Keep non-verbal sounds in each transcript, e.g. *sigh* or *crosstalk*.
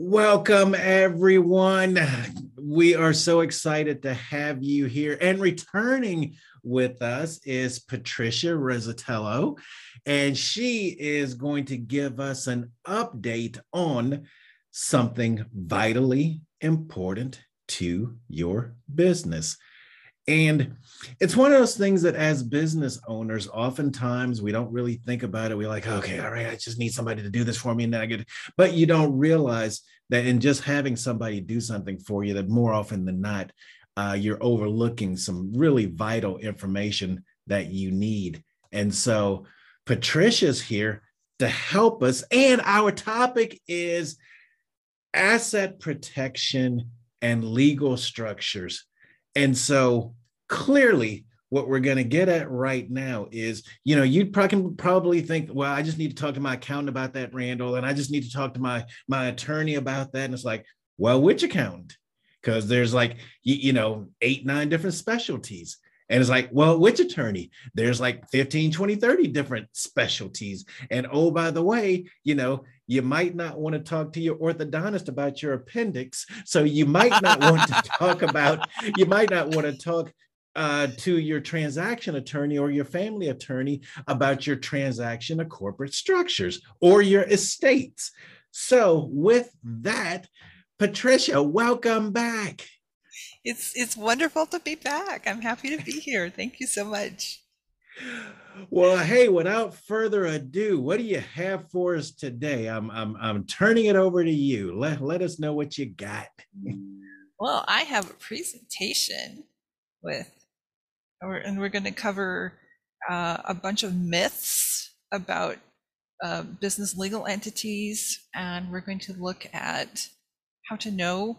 Welcome, everyone. We are so excited to have you here. And returning with us is Patricia Rizzatello, and she is going to give us an update on something vitally important to your business. And it's one of those things that as business owners, oftentimes we don't really think about it. We're like, okay, all right, I just need somebody to do this for me. And then I get, but you don't realize that in just having somebody do something for you, that more often than not, uh, you're overlooking some really vital information that you need. And so Patricia's here to help us. And our topic is asset protection and legal structures. And so clearly, what we're going to get at right now is, you know, you probably probably think, well, I just need to talk to my accountant about that, Randall, and I just need to talk to my my attorney about that. And it's like, well, which accountant? Because there's like, you, you know, eight, nine different specialties. And it's like, well, which attorney? There's like 15, 20, 30 different specialties. And oh, by the way, you know, you might not want to talk to your orthodontist about your appendix. So you might not want to *laughs* talk about, you might not want to talk uh, to your transaction attorney or your family attorney about your transaction of corporate structures or your estates. So, with that, Patricia, welcome back. It's it's wonderful to be back. I'm happy to be here. Thank you so much. Well, hey, without further ado, what do you have for us today? I'm I'm I'm turning it over to you. Let let us know what you got. Well, I have a presentation with, and we're going to cover uh, a bunch of myths about uh, business legal entities, and we're going to look at how to know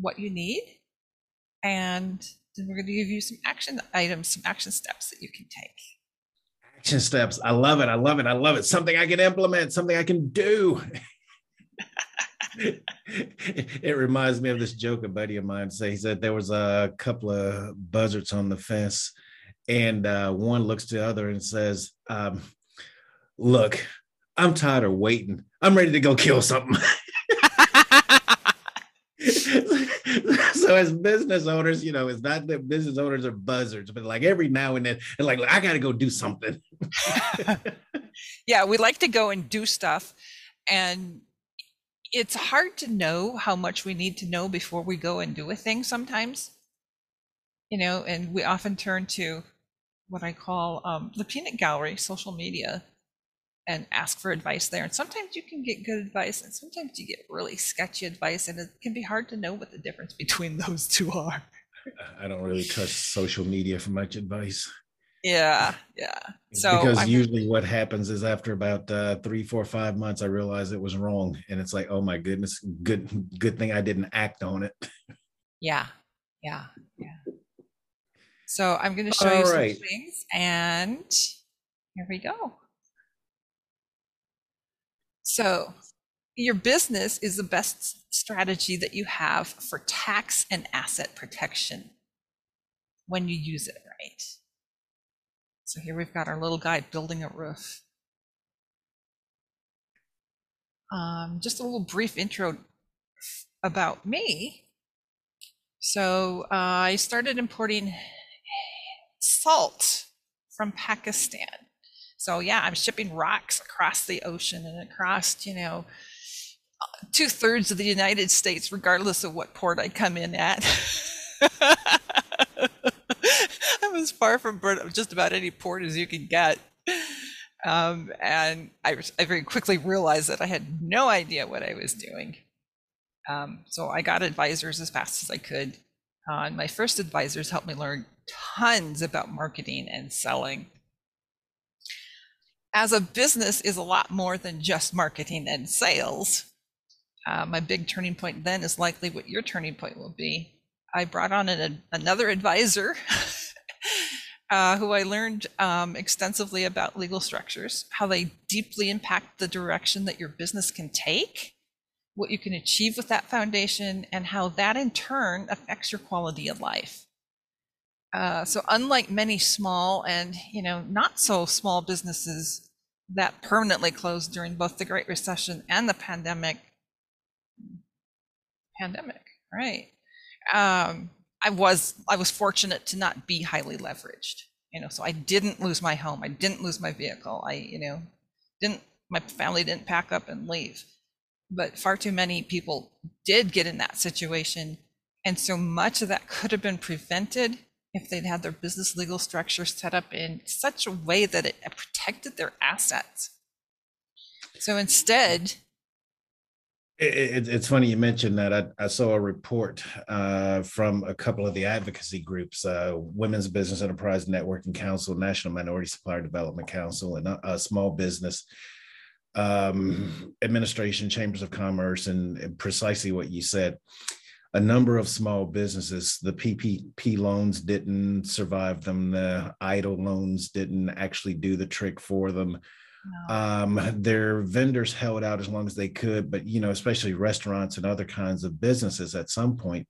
what you need, and then we're going to give you some action items, some action steps that you can take action steps. I love it. I love it. I love it. Something I can implement, something I can do. *laughs* it reminds me of this joke a buddy of mine said. He said there was a couple of buzzards on the fence, and uh, one looks to the other and says, um, "Look, I'm tired of waiting. I'm ready to go kill something." *laughs* so as business owners, you know, it's not that business owners are buzzards, but like every now and then, and like I got to go do something. *laughs* yeah, we like to go and do stuff, and it's hard to know how much we need to know before we go and do a thing. Sometimes, you know, and we often turn to what I call um, the peanut gallery, social media, and ask for advice there. And sometimes you can get good advice, and sometimes you get really sketchy advice, and it can be hard to know what the difference *laughs* between those two are. I don't really trust social media for much advice. Yeah, yeah. So because I'm, usually what happens is after about uh, three, four, five months, I realize it was wrong, and it's like, oh my goodness, good, good thing I didn't act on it. Yeah, yeah, yeah. So I'm going to show All you right. some things, and here we go. So, your business is the best strategy that you have for tax and asset protection when you use it right. So, here we've got our little guy building a roof. Um, just a little brief intro about me. So, uh, I started importing salt from Pakistan so yeah, I'm shipping rocks across the ocean and across, you know, two thirds of the United States, regardless of what port I come in at. *laughs* I'm as far from just about any port as you can get. Um, and I, I, very quickly realized that I had no idea what I was doing. Um, so I got advisors as fast as I could. Uh, and my first advisors helped me learn tons about marketing and selling as a business is a lot more than just marketing and sales. Uh, my big turning point then is likely what your turning point will be. I brought on an, another advisor *laughs* uh, who I learned um, extensively about legal structures, how they deeply impact the direction that your business can take, what you can achieve with that foundation, and how that in turn affects your quality of life. Uh, so unlike many small and you know not so small businesses that permanently closed during both the Great Recession and the pandemic, pandemic, right? Um, I was I was fortunate to not be highly leveraged, you know, so I didn't lose my home, I didn't lose my vehicle, I you know didn't my family didn't pack up and leave, but far too many people did get in that situation, and so much of that could have been prevented if they'd had their business legal structure set up in such a way that it protected their assets. So instead, it, it's funny you mentioned that. I, I saw a report uh, from a couple of the advocacy groups, uh, Women's Business Enterprise Networking Council, National Minority Supplier Development Council, and Small Business um, Administration, Chambers of Commerce, and, precisely what you said. A number of small businesses, the PPP loans didn't survive them. The EIDL loans didn't actually do the trick for them. Um, their vendors held out as long as they could, but you know, especially restaurants and other kinds of businesses, at some point,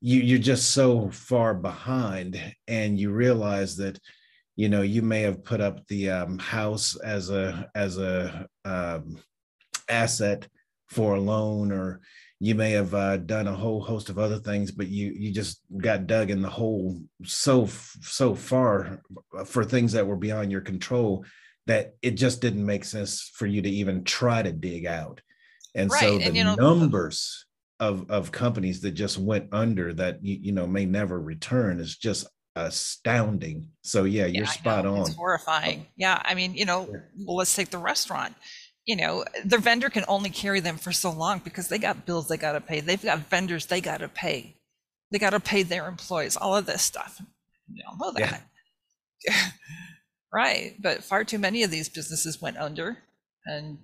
you you're just so far behind, and you realize that you know you may have put up the um, house as a as a um, asset for a loan or you may have uh, done a whole host of other things but you you just got dug in the hole so so far for things that were beyond your control that it just didn't make sense for you to even try to dig out. And right. so the and, you know, numbers of, of companies that just went under that you, you know may never return is just astounding. So yeah, you're spot on. It's horrifying. Yeah. I mean, you know, well, let's take the restaurant. You know, their vendor can only carry them for so long because they got bills they got to pay. They've got vendors they got to pay. They got to pay their employees, all of this stuff. You all know that. Yeah. *laughs* Right. But far too many of these businesses went under. And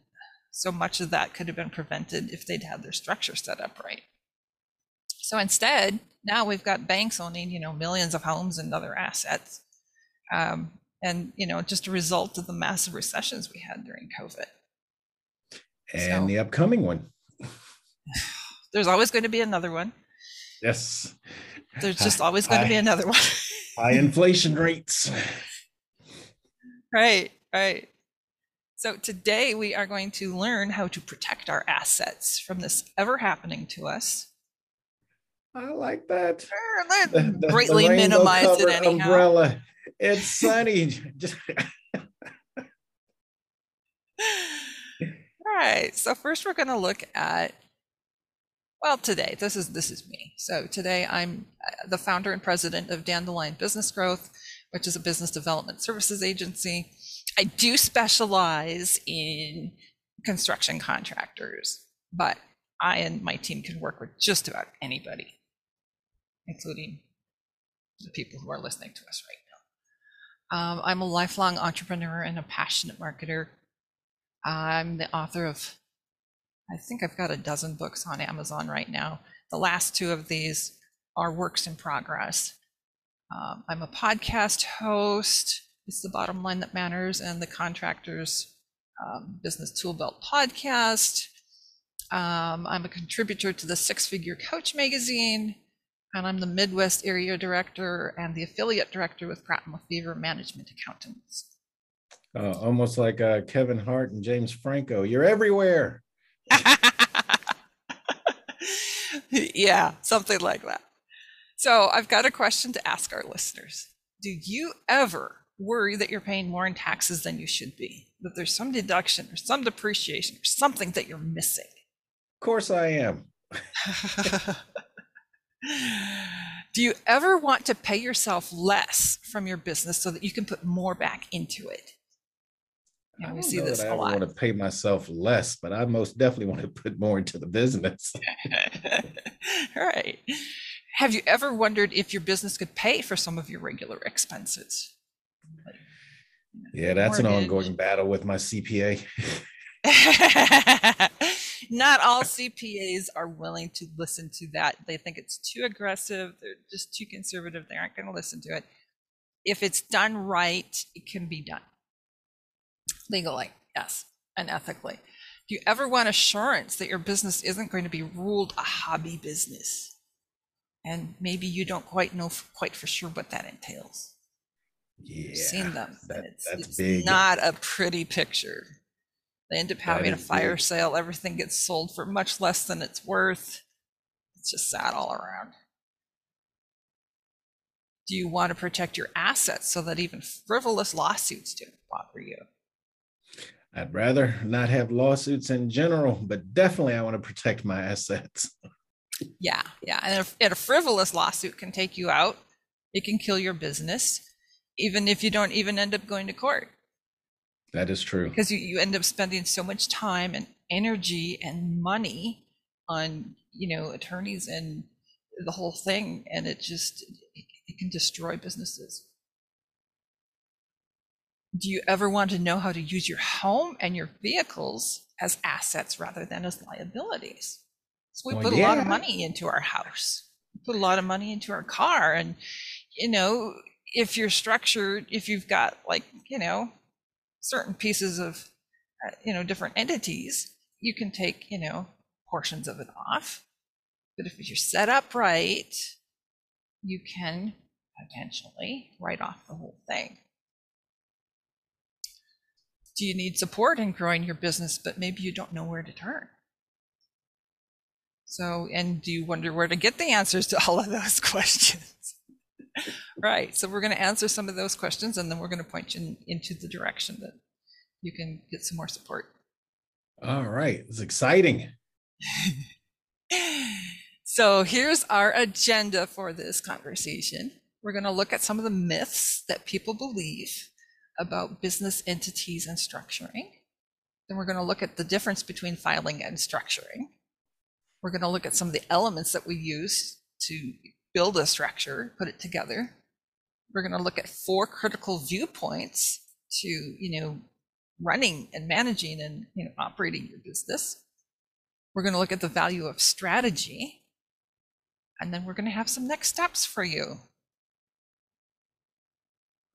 so much of that could have been prevented if they'd had their structure set up right. So instead, now we've got banks owning, you know, millions of homes and other assets. Um, and, you know, just a result of the massive recessions we had during COVID. And so, the upcoming one. *sighs* There's always going to be another one. Yes. There's just always going to be another one. high inflation rates. Right, right. So today we are going to learn how to protect our assets from this ever happening to us. I like that. the, the, greatly the minimize it anyhow. Umbrella. It's sunny. *laughs* All right. So first we're going to look at well today this is this is me. So today I'm uh, the founder and president of Dandelion Business Growth which is a business development services agency. I do specialize in construction contractors, but I and my team can work with just about anybody, including the people who are listening to us right now. Um, I'm a lifelong entrepreneur and a passionate marketer. I'm the author of, I think I've got a dozen books on Amazon right now. The last two of these are works in progress. Um, I'm a podcast host. It's the bottom line that matters, and the Contractors um, Business Tool Belt podcast. Um, I'm a contributor to the Six Figure Coach magazine, and I'm the Midwest area director and the affiliate director with Pratt and Lefevre Management Accountants. Uh, almost like uh, Kevin Hart and James Franco. You're everywhere. *laughs* yeah, something like that. So I've got a question to ask our listeners. Do you ever worry that you're paying more in taxes than you should be? That there's some deduction or some depreciation or something that you're missing? Of course I am. *laughs* Do you ever want to pay yourself less from your business so that you can put more back into it? Yeah, we see this I a lot. I want to pay myself less, but I most definitely want to *laughs* put more into the business. *laughs* right. Have you ever wondered if your business could pay for some of your regular expenses? Yeah, that's an ongoing battle with my CPA. *laughs* Not all *laughs* CPAs are willing to listen to that. They think it's too aggressive. They're just too conservative. They aren't going to listen to it. If it's done right, it can be done legally, yes, and ethically. Do you ever want assurance that your business isn't going to be ruled a hobby business? And maybe you don't quite know quite for sure what that entails. Yeah, I've seen them. That, it's, that's it's big. not a pretty picture. They end up having a fire big. sale. Everything gets sold for much less than it's worth. It's just sad all around. Do you want to protect your assets so that even frivolous lawsuits don't bother you? I'd rather not have lawsuits in general, but definitely I want to protect my assets. *laughs* Yeah, yeah. And and a frivolous lawsuit can take you out, it can kill your business, even if you don't even end up going to court. That is true. Because you, you end up spending so much time and energy and money on, you know, attorneys and the whole thing. And it just, it can destroy businesses. Do you ever want to know how to use your home and your vehicles as assets rather than as liabilities? So we Well, put a lot of money into our house, we put a lot of money into our car. And, you know, if you're structured, if you've got like, you know, certain pieces of, uh, you know, different entities, you can take, you know, portions of it off. But if you're set up right, you can potentially write off the whole thing. Do you need support in growing your business, but maybe you don't know where to turn? So, and do you wonder where to get the answers to all of those *laughs* questions? right. So, we're going to answer some of those questions and then we're going to point you in, into the direction that you can get some more support. All right. It's exciting. *laughs* So, here's our agenda for this conversation. We're going to look at some of the myths that people believe about business entities and structuring. Then, we're going to look at the difference between filing and structuring. We're going to look at some of the elements that we use to build a structure, put it together. We're going to look at four critical viewpoints to, you know, running and managing and you know operating your business. We're going to look at the value of strategy. And then we're going to have some next steps for you.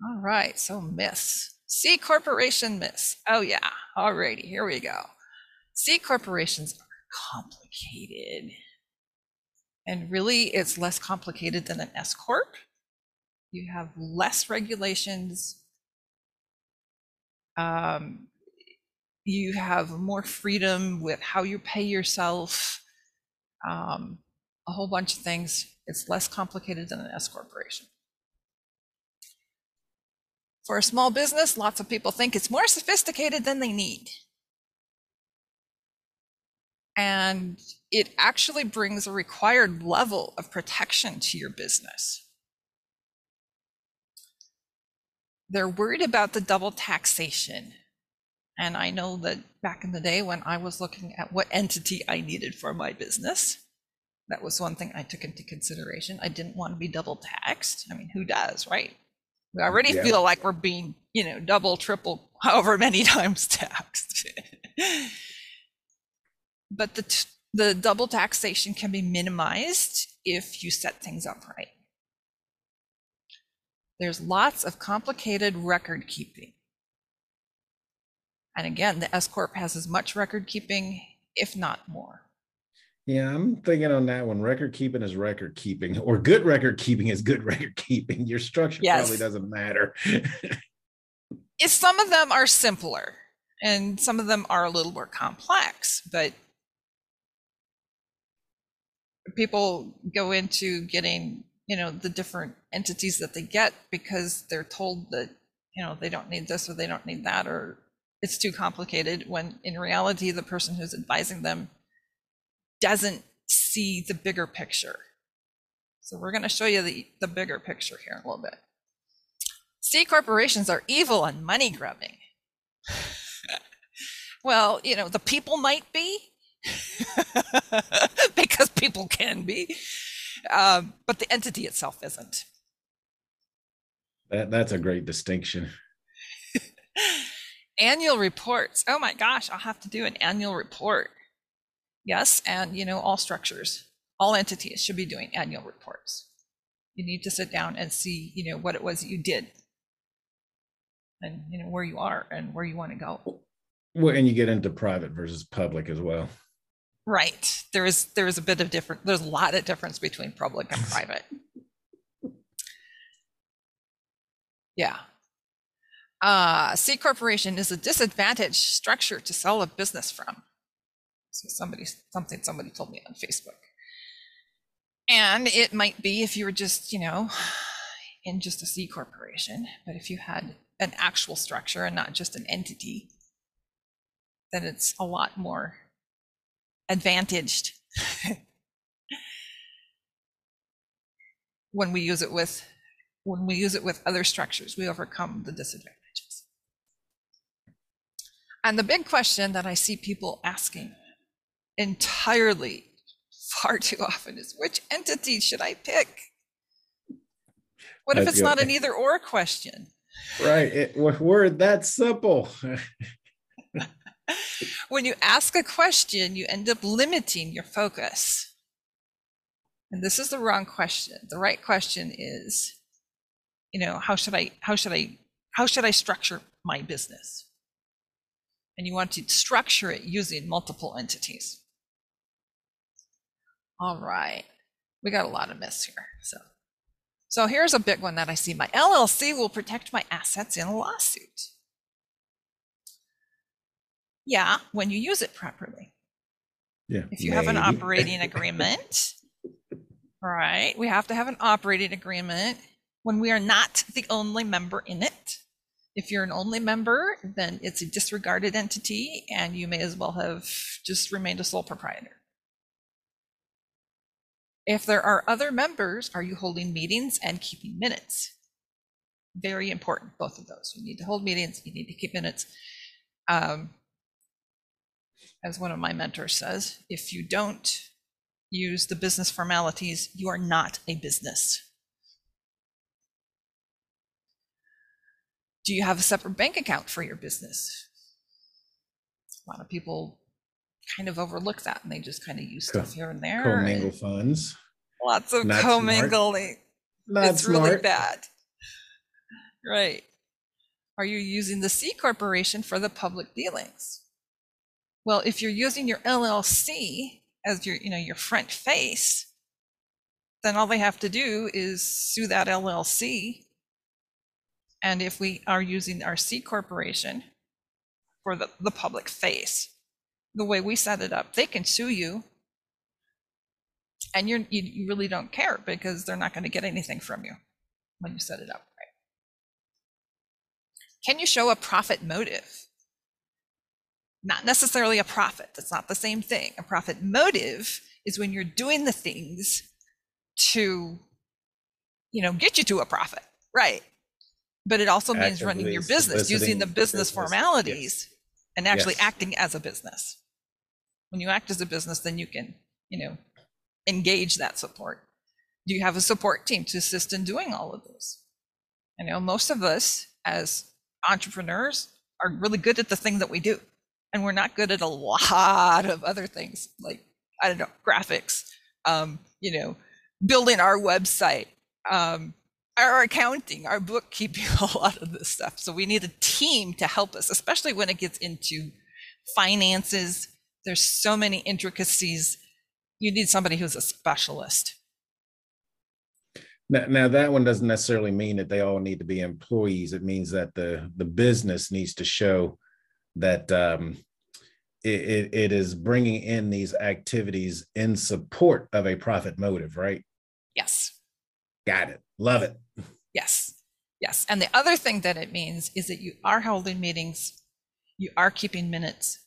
All right, so myths. C corporation myths. Oh yeah. All righty, here we go. C corporations complicated. And really, it's less complicated than an S corp. You have less regulations. Um, you have more freedom with how you pay yourself. Um, a whole bunch of things. It's less complicated than an S corporation. For a small business, lots of people think it's more sophisticated than they need. And it actually brings a required level of protection to your business. They're worried about the double taxation. And I know that back in the day when I was looking at what entity I needed for my business, that was one thing I took into consideration. I didn't want to be double taxed. I mean, who does, right? We already Yeah. feel like we're being, you know, double, triple, however many *laughs* times taxed. *laughs* but the t- the double taxation can be minimized if you set things up right. There's lots of complicated record keeping. And again, the S corp has as much record keeping, if not more. Yeah, I'm thinking on that one. Record keeping is record keeping, or good record keeping is good *laughs* record keeping. Your structure Yes. probably doesn't matter. If some of them are simpler and some of them are a little more complex, but people go into getting, you know, the different entities that they get because they're told that, you know, they don't need this or they don't need that or it's too complicated when in reality the person who's advising them doesn't see the bigger picture. So we're going to show you the, the bigger picture here in a little bit. C corporations are evil and money grubbing. *laughs* well, you know, the people might be, *laughs* because people can be, um, but the entity itself isn't. that that's a great distinction. *laughs* Annual reports. Oh my gosh, I'll have to do an annual report. Yes, and you know, all structures, all entities should be doing annual reports. You need to sit down and see, you know, what it was that you did and you know where you are and where you want to go. Well, and you get into private versus public as well. Right. There is there is a bit of different there's a lot of difference between public and private. Yeah. Uh, C corporation is a disadvantaged structure to sell a business from. So somebody something somebody told me on Facebook. And it might be if you were just, you know, in just a C corporation, but if you had an actual structure and not just an entity, then it's a lot more advantaged. When we use it with when we use it with other structures we overcome the disadvantages. And the big question that i see people asking entirely far too often is which entity should i pick? What if That's it's not an either or question? Right. It, we're that simple. *laughs* *laughs* when you ask a question you end up limiting your focus. And this is the wrong question. The right question is you know how should i how should i how should i structure my business? And you want to structure it using multiple entities. All right. We got a lot of myths here so. So here's a big one that i see. My llc will protect my assets in a lawsuit yeah when you use it properly Yeah. if you have an maybe. operating agreement, right? We have to have an operating agreement when we are not the only member in it. If you're an only member, then it's a disregarded entity and you may as well have just remained a sole proprietor. If there are other members, are you holding meetings and keeping minutes? Very important, both of those. You need to hold meetings, you need to keep minutes. Um, as one of my mentors says, if you don't use the business formalities, you are not a business. Do you have a separate bank account for your business? A lot of people kind of overlook that and they just kind of use Co- stuff here and there. Commingle funds. Lots of Not smart. commingling. Not it's smart. really bad. Right. Are you using the C corporation for the public dealings? Well, if you're using your LLC as your, you know, your front face, then all they have to do is sue that LLC. And if we are using our C corporation for the, the public face, the way we set it up, they can sue you. And you're, you, you really don't care because they're not going to get anything from you when you set it up right. Can you show a profit motive? Not necessarily a profit. That's not the same thing. A profit motive is when you're doing the things to, you know, get you to a profit, right? But it also means running your business, using the business business. formalities and actually Yes. acting as a business. When you act as a business, then you can, you know, engage that support. Do you have a support team to assist in doing all of this? I know most of us as entrepreneurs are really good at the thing that we do, and we're not good at a lot of other things like I don't know graphics, um, you know, building our website, um, our accounting, our bookkeeping, *laughs* a lot of this stuff. So we need a team to help us, especially when it gets into finances. There's so many intricacies. You need somebody who's a specialist. Now, now that one doesn't necessarily mean that they all need to be employees. It means that the the business needs to show that um, it, it, it is bringing in these activities in support of a profit motive, right? Yes. Got it. Love it. Yes. Yes. And the other thing that it means is that you are holding meetings, you are keeping minutes.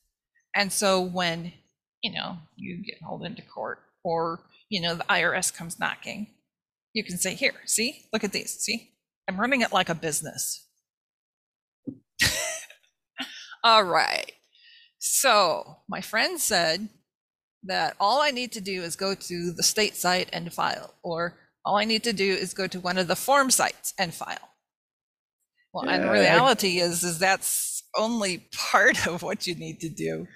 And so when, you know, you get hauled into court or, you know, the IRS comes knocking, you can say, here, see, look at these. See, I'm running it like a business. All right. So my friend said that all I need to do is go to the state site and file, or all I need to do is go to one of the form sites and file. Well, and Yeah, I- reality is, is that's only *laughs* part of what you need to do.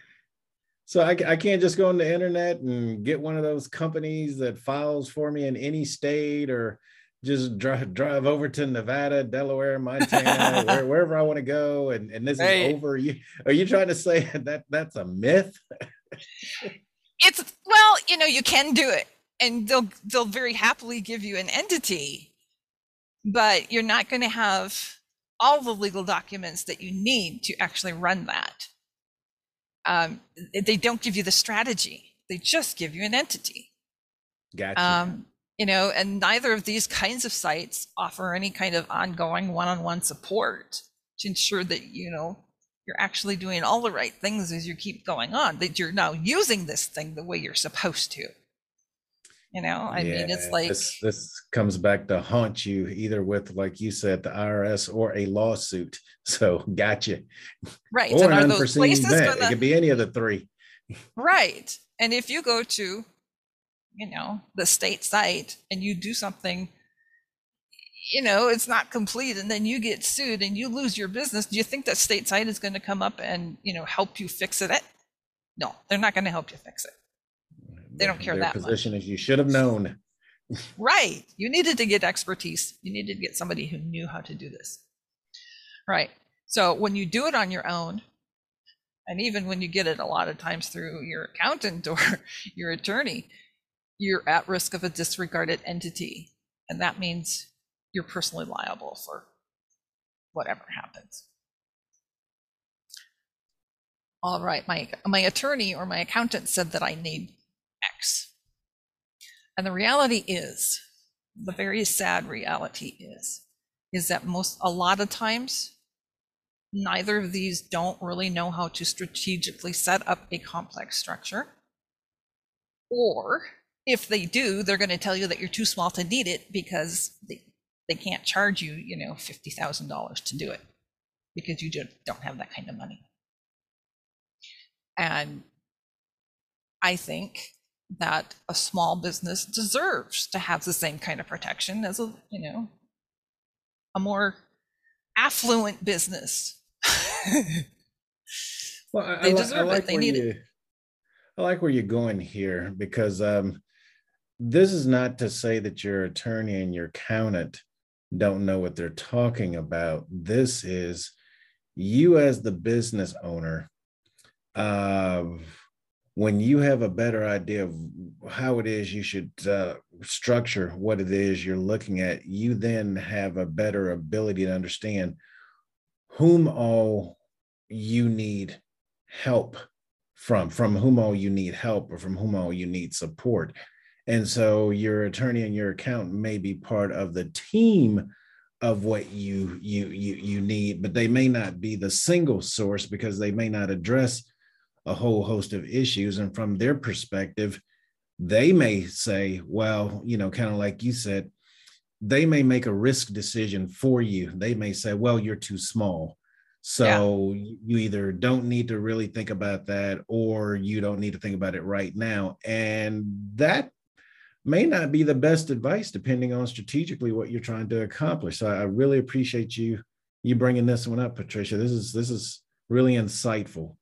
So I, I can't just go on the internet and get one of those companies that files for me in any state or just drive drive over to Nevada, Delaware, Montana, where, *laughs* wherever I want to go, and, and this Right. is over. You are you trying to say *laughs* that that's a myth? It's well, you know, you can do it, and they'll they'll very happily give you an entity, but you're not going to have all the legal documents that you need to actually run that. Um, they don't give you the strategy; they just give you an entity. Gotcha. Um, you know, and neither of these kinds of sites offer any kind of ongoing one-on-one support to ensure that, you know, you're actually doing all the right things as you keep going on, that you're now using this thing the way you're supposed to. You know, I mean, it's like this, this comes back to haunt you either with, like you said, the IRS or a lawsuit. *laughs* So, gotcha. right. Or and an are those unforeseen places event. gonna It could be any of the three. Right. And if you go to, you know, the state site and you do something, you know, it's not complete and then you get sued and you lose your business, do you think that state site is going to come up and, you know, help you fix it? No, they're not going to help you fix it. They don't care Their that much. position is you should have known. Right. You needed to get expertise. You needed to get somebody who knew how to do this. Right. So when you do it on your own, and even when you get it a lot of times through your accountant *laughs* or your attorney, you're at risk of a disregarded entity. And that means you're personally liable for whatever happens. All right, my my attorney or my accountant said that I need X. And the reality is, the very sad reality is, is that most a lot of times neither of these don't really know how to strategically set up a complex structure. Or if they do, they're going to tell you that you're too small to need it because they, they can't charge you, you know, $50,000 to do it because you just don't have that kind of money. And I think that a small business deserves to have the same kind of protection as a, you know, a more affluent business. Well, I, I I deserve it. like They where need it. you, I like where you're going here because um, this is not to say that your attorney and your accountant don't know what they're talking about. This is you as the business owner. Uh, when you have a better idea of how it is you should uh, structure what it is you're looking at, you then have a better ability to understand whom all you need help from, from whom all you need help or from whom all you need support. And so your attorney and your accountant may be part of the team of what you you you you need, but they may not be the single source because they may not address a whole host of issues. And from their perspective, they may say, well, you know, kind of like you said, they may make a risk decision for you. They may say, well, you're too small. So you either don't need to really think about that or you don't need to think about it right now. And that may not be the best advice depending on strategically what you're trying to accomplish. So I really appreciate you you bringing this one up, Patricia. This is this is really insightful.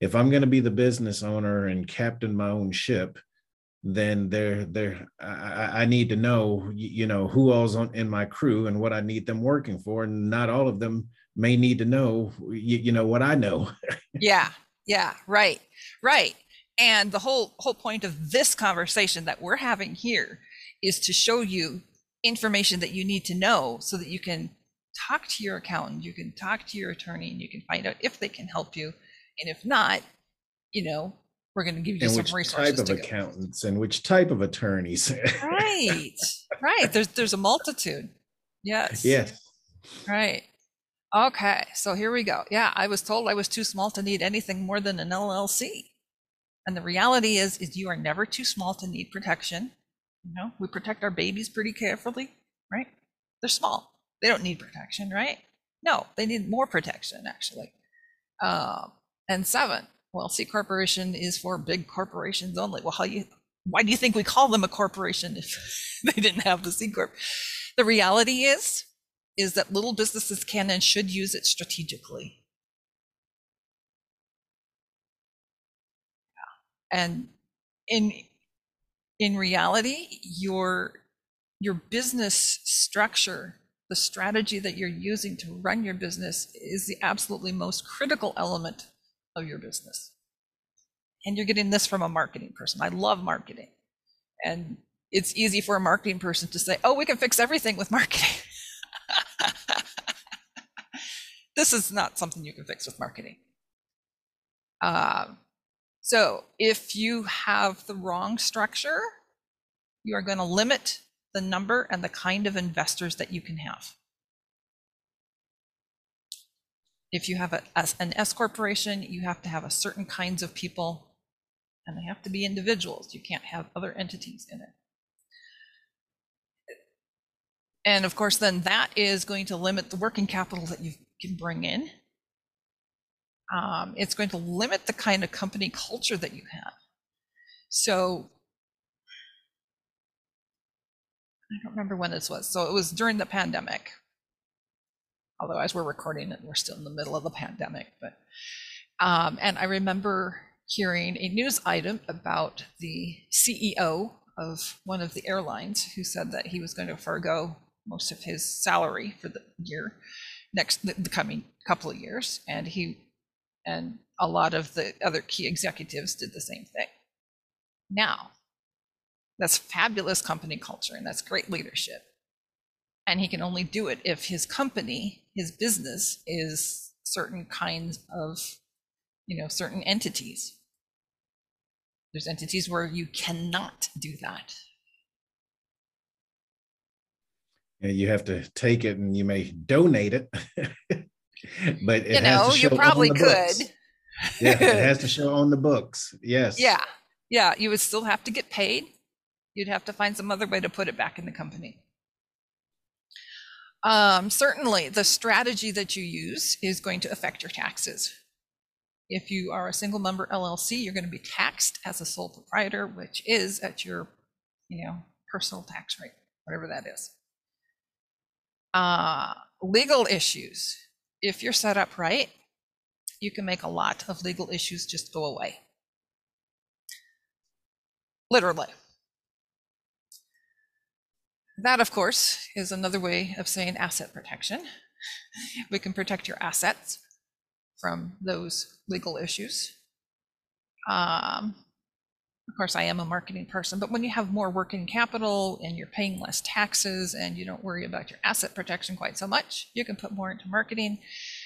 If I'm going to be the business owner and captain my own ship, then there there I, I- I need to know you know who all's on in my crew and what I need them working for, and not all of them may need to know you, you know what I know. yeah yeah right right and the whole whole point of this conversation that we're having here is to show you information that you need to know so that you can talk to your accountant you can talk to your attorney and you can find out if they can help you and if not you know we're going to give you and some which resources type of accountants and which type of attorneys. right *laughs* right there's there's a multitude yes yes. Right. Okay. So here we go. Yeah, I was told I was too small to need anything more than an LLC. And the reality is is you are never too small to need protection. You know, we protect our babies pretty carefully, right? They're small. They don't need protection, right? No, they need more protection actually. Um, and seven, well, C corporation is for big corporations only. Well, how you why do you think we call them a corporation if *laughs* they didn't have the C corp? The reality is is that little businesses can and should use it strategically. And in in reality, your your business structure, the strategy that you're using to run your business is the absolutely most critical element of your business. And you're getting this from a marketing person. I love marketing. And it's easy for a marketing person to say, "Oh, we can fix everything with marketing." *laughs* this is not something you can fix with marketing. Um, so if you have the wrong structure, you are going to limit the number and the kind of investors that you can have. If you have a, an S corporation, you have to have a certain kinds of people, and they have to be individuals. You can't have other entities in it. And of course, then that is going to limit the working capital that you can bring in. Um, it's going to limit the kind of company culture that you have. So I don't remember when this was. So it was during the pandemic. Although as we're recording it, we're still in the middle of the pandemic. But um, and I remember hearing a news item about the CEO of one of the airlines who said that he was going to forego most of his salary for the year next the, the coming couple of years and he and a lot of the other key executives did the same thing. Now that's fabulous company culture and that's great leadership. And he can only do it if his company his business is certain kinds of you know certain entities. There's entities where you cannot do that. You have to take it and you may donate it *laughs* but it you know you probably could. Yeah it *laughs* has to show on the books. Yes. Yeah. Yeah you would still have to get paid. You'd have to find some other way to put it back in the company. Um, certainly the strategy that you use is going to affect your taxes. If you are a single member llc you're going to be taxed as a sole proprietor which is at your you know personal tax rate whatever that is. Uh, legal issues. If you're set up right, you can make a lot of legal issues just go away. Literally. That, of course, is another way of saying asset protection. *laughs* We can protect your assets from those legal issues. Um, of course, I am a marketing person, but when you have more working capital and you're paying less taxes and you don't worry about your asset protection quite so much, you can put more into marketing.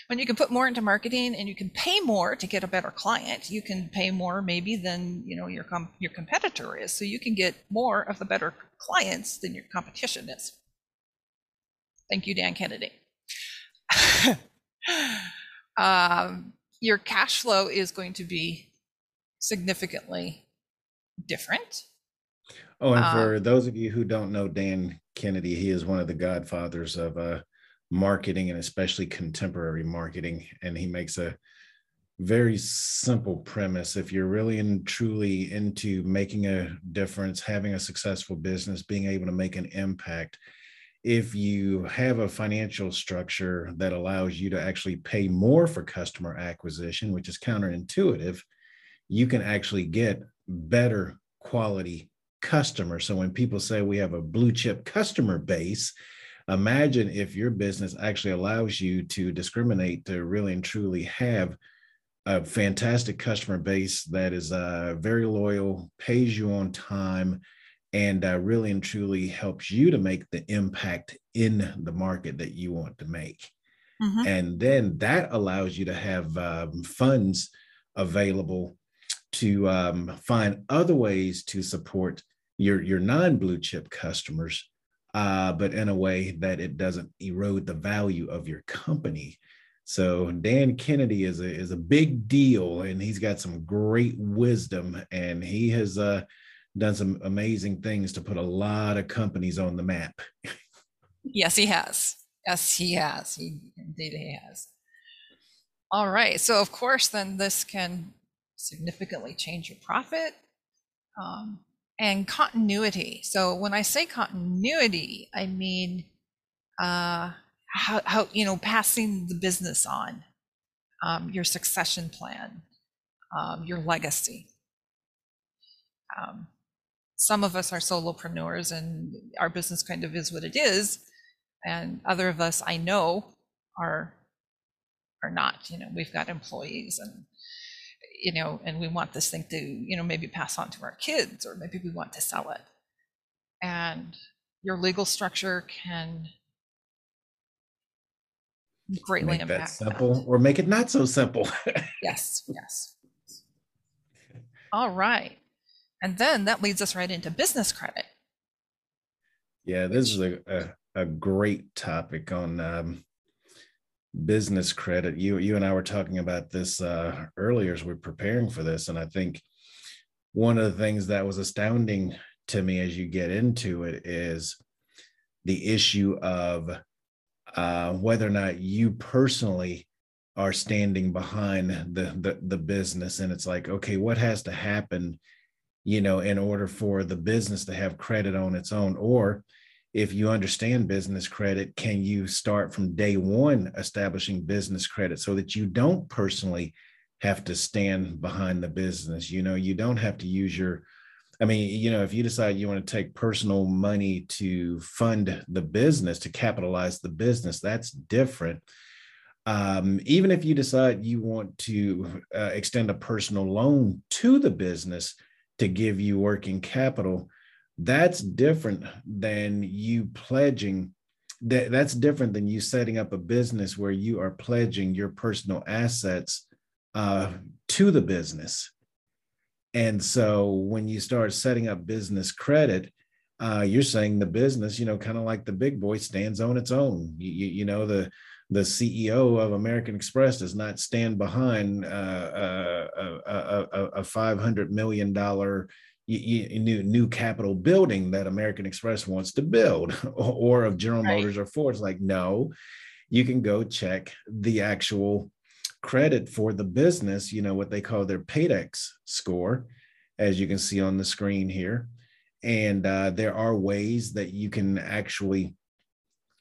When you can put more into marketing and you can pay more to get a better client, you can pay more maybe than you know your com- your competitor is. So you can get more of the better clients than your competition is. Thank you, Dan Kennedy. *laughs* um, your cash flow is going to be significantly different. Oh, and for um, those of you who don't know Dan Kennedy, he is one of the godfathers of uh, marketing and especially contemporary marketing. And he makes a very simple premise. If you're really and truly into making a difference, having a successful business, being able to make an impact, if you have a financial structure that allows you to actually pay more for customer acquisition, which is counterintuitive, you can actually get better quality customers. So when people say we have a blue chip customer base, imagine if your business actually allows you to discriminate to really and truly have a fantastic customer base that is uh, very loyal, pays you on time, and uh, really and truly helps you to make the impact in the market that you want to make. Mm-hmm. And then that allows you to have um, funds available to um, find other ways to support your your non blue chip customers, uh, but in a way that it doesn't erode the value of your company. So Dan Kennedy is a is a big deal, and he's got some great wisdom, and he has uh, done some amazing things to put a lot of companies on the map. yes, he has. Yes, he has. He indeed he has. All right. So of course, then this can significantly change your profit. Um, and continuity. So when I say continuity, I mean uh, how, how, you know passing the business on, um, your succession plan, um, your legacy. Um, some of us are solopreneurs, and our business kind of is what it is, and other of us I know are are not. You know, we've got employees and you know, and we want this thing to, you know, maybe pass on to our kids or maybe we want to sell it. And your legal structure can greatly make impact that simple that. or make it not so simple. *laughs* yes, yes. All right. And then that leads us right into business credit. Yeah, this is a, a, a great topic on um, business credit. You you and I were talking about this uh, earlier as we are preparing for this, and I think one of the things that was astounding to me as you get into it is the issue of uh, whether or not you personally are standing behind the, the the business and it's like okay what has to happen you know in order for the business to have credit on its own or if you understand business credit can you start from day one establishing business credit so that you don't personally have to stand behind the business you know you don't have to use your I mean, you know, if you decide you want to take personal money to fund the business, to capitalize the business, that's different. Um, even if you decide you want to uh, extend a personal loan to the business to give you working capital, that's different than you pledging. That, that's different than you setting up a business where you are pledging your personal assets uh, to the business and so when you start setting up business credit, uh, you're saying the business, you know, kind of like the big boy stands on its own. You, you, you, know, the the CEO of American Express does not stand behind uh, uh a, a, a, a five million dollar new new capital building that American Express wants to build, *laughs* or, of General right. Motors or Ford. It's like no, you can go check the actual credit for the business, you know, what they call their Paydex score, as you can see on the screen here. And uh, there are ways that you can actually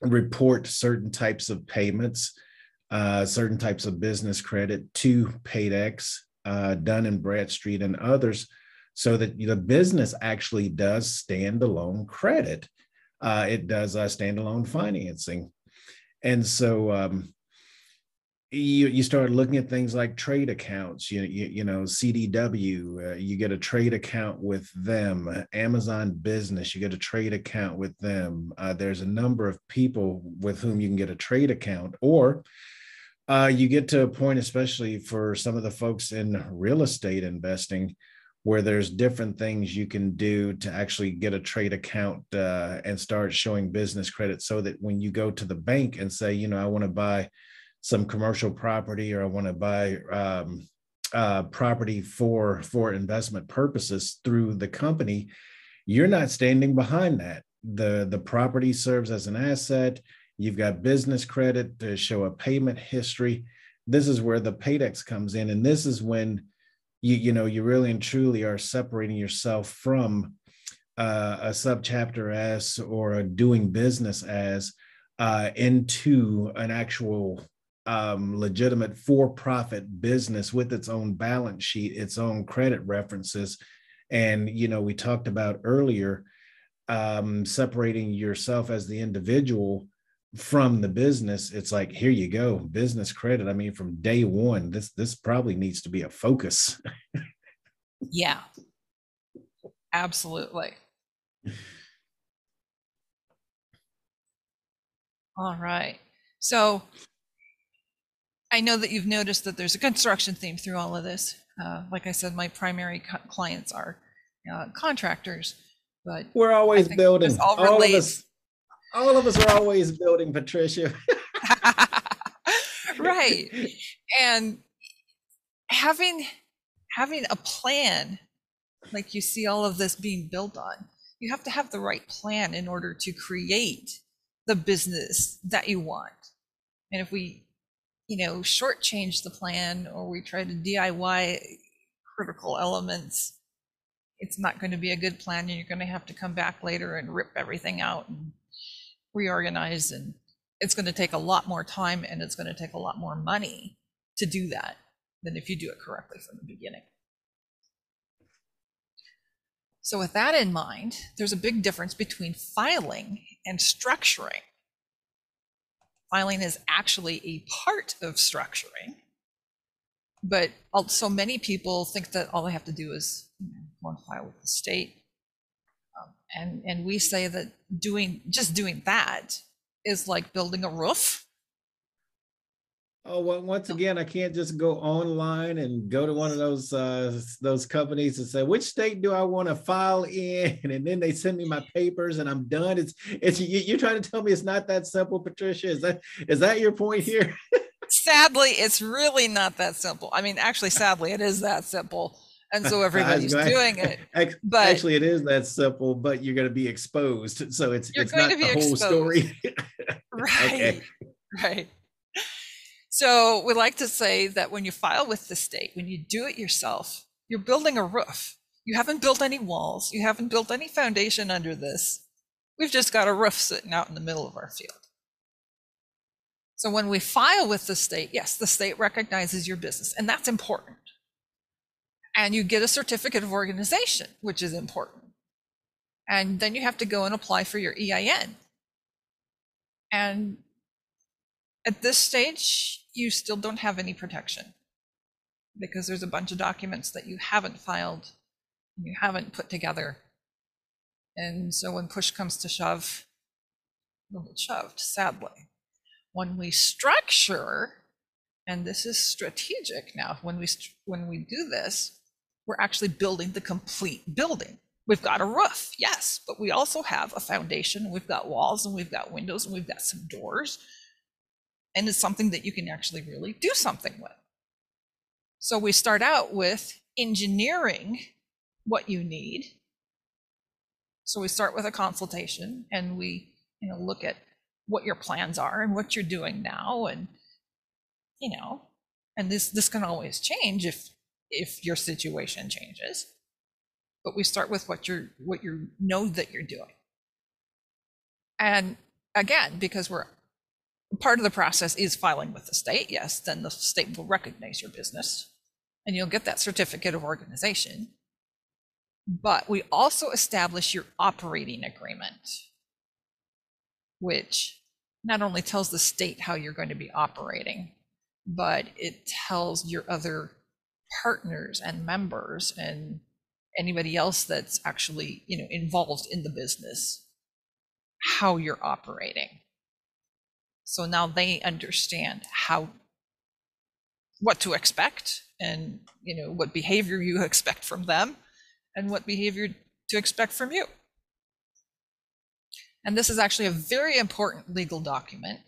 report certain types of payments, uh, certain types of business credit to Paydex, uh, Dun and Bradstreet, and others, so that the business actually does standalone credit. Uh, it does uh, standalone financing. And so, um, you you start looking at things like trade accounts you you, you know cdw uh, you get a trade account with them amazon business you get a trade account with them uh, there's a number of people with whom you can get a trade account or uh, you get to a point especially for some of the folks in real estate investing where there's different things you can do to actually get a trade account uh, and start showing business credit so that when you go to the bank and say you know i want to buy some commercial property or I want to buy um, uh, property for for investment purposes through the company, you're not standing behind that. the The property serves as an asset. You've got business credit to show a payment history. This is where the Paydex comes in, and this is when you you know you really and truly are separating yourself from uh, a subchapter S or a doing business as uh, into an actual um, legitimate for-profit business with its own balance sheet, its own credit references, and you know we talked about earlier um, separating yourself as the individual from the business. It's like here you go, business credit. I mean, from day one, this this probably needs to be a focus. yeah, absolutely. All right. So I know that you've noticed that there's a construction theme through all of this. Uh, like I said, my primary co- clients are uh, contractors, but we're always building. All, all of us, all of us are always building, Patricia. *laughs* right, and having having a plan, like you see all of this being built on, you have to have the right plan in order to create the business that you want. And if we you know, shortchange the plan or we try to DIY critical elements, it's not going to be a good plan. And you're going to have to come back later and rip everything out and reorganize. And it's going to take a lot more time and it's going to take a lot more money to do that than if you do it correctly from the beginning. So, with that in mind, there's a big difference between filing and structuring. Filing is actually a part of structuring. But so many people think that all they have to do is you know, go and file with the state. And, and we say that doing just doing that is like building a roof. Oh well, once again, I can't just go online and go to one of those uh, those companies and say which state do I want to file in, *laughs* and then they send me my papers and I'm done. It's it's you, are trying to tell me it's not that simple, Patricia. Is that is that your point here? *laughs* sadly, it's really not that simple. I mean, actually, sadly, it is that simple, and so *laughs* everybody's doing it. *laughs* But actually, it is that simple. But you're going to be exposed, so it's it's not the whole exposed. story. *laughs* right. Okay. Right. So we like to say that when you file with the state, when you do it yourself, you're building a roof. You haven't built any walls. You haven't built any foundation under this. We've just got a roof sitting out in the middle of our field. So when we file with the state, yes, the state recognizes your business, and that's important. And you get a certificate of organization, which is important. And then you have to go and apply for your EIN. And at this stage, you still don't have any protection because there's a bunch of documents that you haven't filed, you haven't put together. And so when push comes to shove, you'll get shoved, sadly. When we structure, and this is strategic now, when we when we do this, we're actually building the complete building. We've got a roof, yes, but we also have a foundation, we've got walls, and we've got windows, and we've got some doors, and it's something that you can actually really do something with. So we start out with engineering what you need. So we start with a consultation and we you know look at what your plans are and what you're doing now and you know and this this can always change if if your situation changes but we start with what you're what you know that you're doing and again because we're part of the process is filing with the state, yes, then the state will recognize your business and you'll get that certificate of organization. But we also establish your operating agreement, which not only tells the state how you're going to be operating, but it tells your other partners and members and anybody else that's actually you know involved in the business how you're operating so now they understand how what to expect and you know what behavior you expect from them and what behavior to expect from you. And this is actually a very important legal document.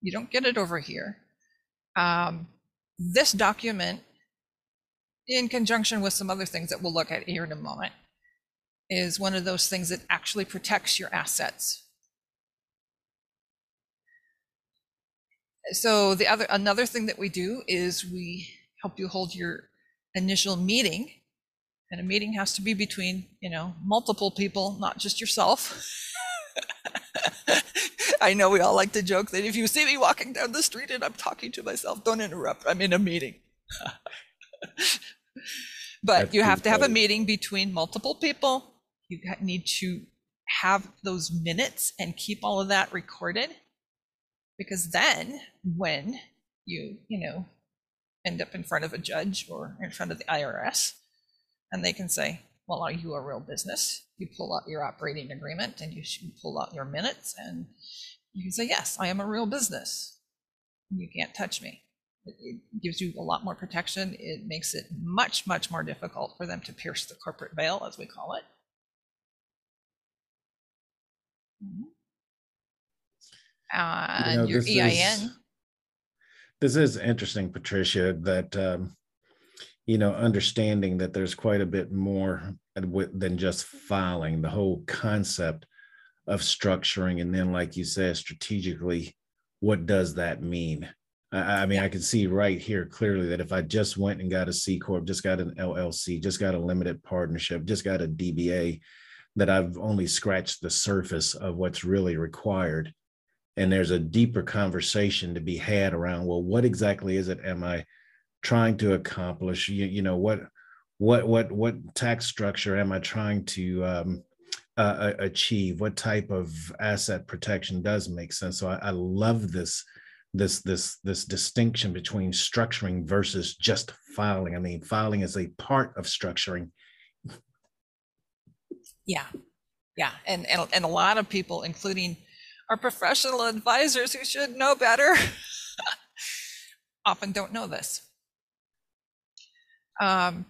You don't get it over here. Um, this document, in conjunction with some other things that we'll look at here in a moment, is one of those things that actually protects your assets. So the other another thing that we do is we help you hold your initial meeting and a meeting has to be between you know multiple people not just yourself. *laughs* I know we all like to joke that if you see me walking down the street and i'm talking to myself don't interrupt i'm in a meeting *laughs* but That's you have to have a meeting between multiple people. You need to have those minutes and keep all of that recorded. Because then when you you know end up in front of a judge or in front of the IRS and they can say well are you a real business? You pull out your operating agreement and you pull out your minutes and you can say yes I am a real business. You can't touch me it gives you a lot more protection it makes it much much more difficult for them to pierce the corporate veil as we call it mm-hmm uh, you know, your EIN. Is, this is interesting, Patricia, that, um, you know, understanding that there's quite a bit more than just filing, the whole concept of structuring. And then, like you said, strategically, what does that mean? I, I mean. I can see right here clearly that if I just went and got a C Corp, just got an LLC, just got a limited partnership, just got a DBA, that I've only scratched the surface of what's really required. And there's a deeper conversation to be had around well what exactly is it am i trying to accomplish? You, you know what what what what tax structure am i trying to um, uh, achieve? What type of asset protection does make sense? So I, I love this this this this distinction between structuring versus just filing. I mean filing is a part of structuring. Yeah. Yeah. And and, and a lot of people including our professional advisors who should know better *laughs* often don't know this. Um,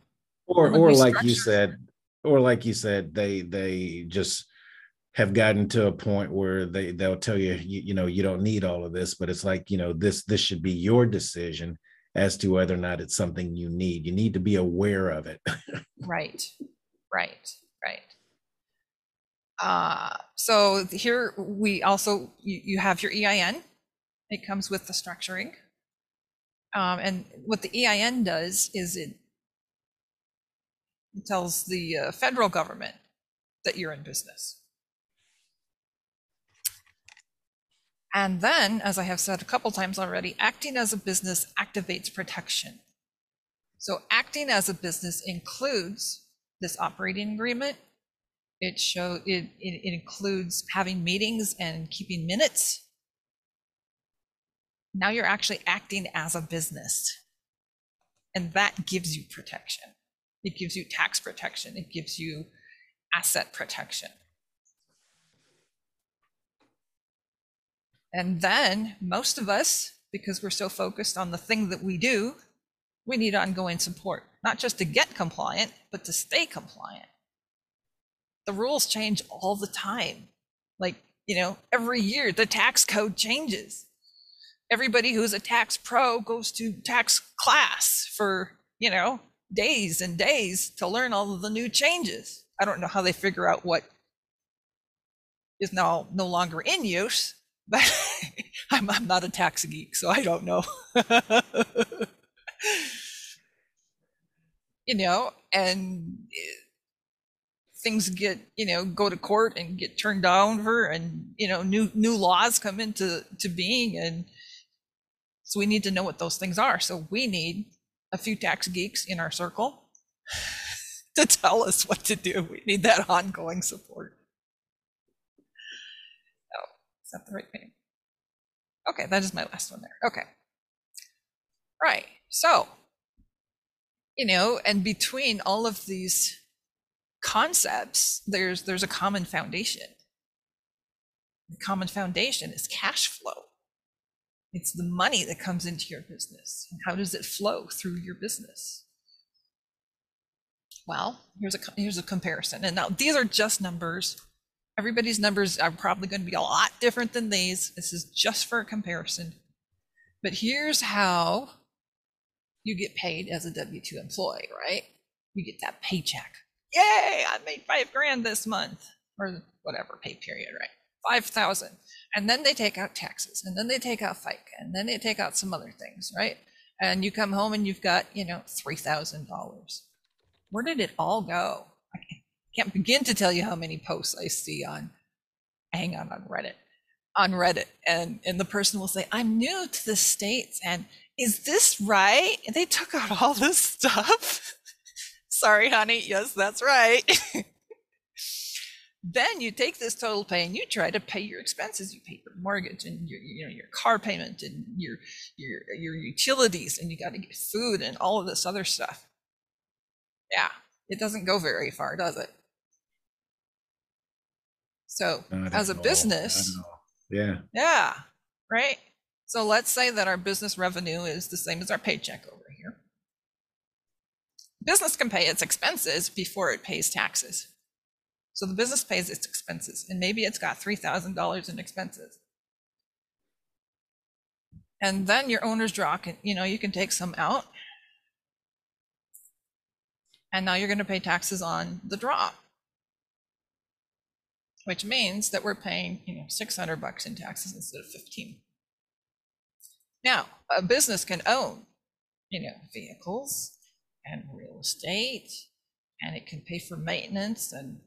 or or like you said or like you said they they just have gotten to a point where they they'll tell you, you you know you don't need all of this but it's like you know this this should be your decision as to whether or not it's something you need you need to be aware of it Right, right, right. Uh, so here we also, you, you have your EIN. It comes with the structuring. Um, and what the EIN does is it, tells the uh, federal government that you're in business. And then, as I have said a couple times already, acting as a business activates protection. So acting as a business includes this operating agreement. It show it, it, it includes having meetings and keeping minutes. Now you're actually acting as a business. And that gives you protection. It gives you tax protection. It gives you asset protection. And then most of us, because we're so focused on the thing that we do, we need ongoing support, not just to get compliant, but to stay compliant. The rules change all the time. Like, you know, every year the tax code changes. Everybody who's a tax pro goes to tax class for, you know, days and days to learn all of the new changes. I don't know how they figure out what is now no longer in use, but *laughs* I'm, I'm not a tax geek, so I don't know. *laughs* you know, and eh, things get, you know, go to court and get turned over and, you know, new new laws come into to being and so we need to know what those things are. So we need a few tax geeks in our circle *laughs* to tell us what to do. We need that ongoing support. Is that the right name? Okay, that is my last one there. Okay. Right. So, you know, and between all of these concepts, there's there's a common foundation. The common foundation is cash flow. It's the money that comes into your business. And how does it flow through your business? Well, here's a here's a comparison. And now these are just numbers. Everybody's numbers are probably going to be a lot different than these. This is just for a comparison. But here's how you get paid as a W 2 employee, right? You get that paycheck. Yay, I made five grand this month or whatever pay period, right? 5,000. And then they take out taxes and then they take out FICA and then they take out some other things, right? And you come home and you've got, you know, $3,000. Where did it all go? Can't begin to tell you how many posts I see on, hang on, on Reddit, on Reddit. And, and the person will say, I'm new to the States and is this right? And they took out all this stuff. *laughs* Sorry, honey. Yes, that's right. *laughs* then you take this total pay and you try to pay your expenses. You pay your mortgage and your, you know, your car payment and your, your, your utilities, and you got to get food and all of this other stuff. Yeah, it doesn't go very far, does it? So, Not as a all, business, yeah yeah, right. So let's say that our business revenue is the same as our paycheck over here. Business can pay its expenses before it pays taxes. So the business pays its expenses, and maybe it's got $3,000 in expenses. And then your owner's draw can, you know, you can take some out. And now you're going to pay taxes on the draw. Which means that we're paying, you know, 600 bucks in taxes instead of 15. Now, a business can own, you know, vehicles and real estate, and it can pay for maintenance and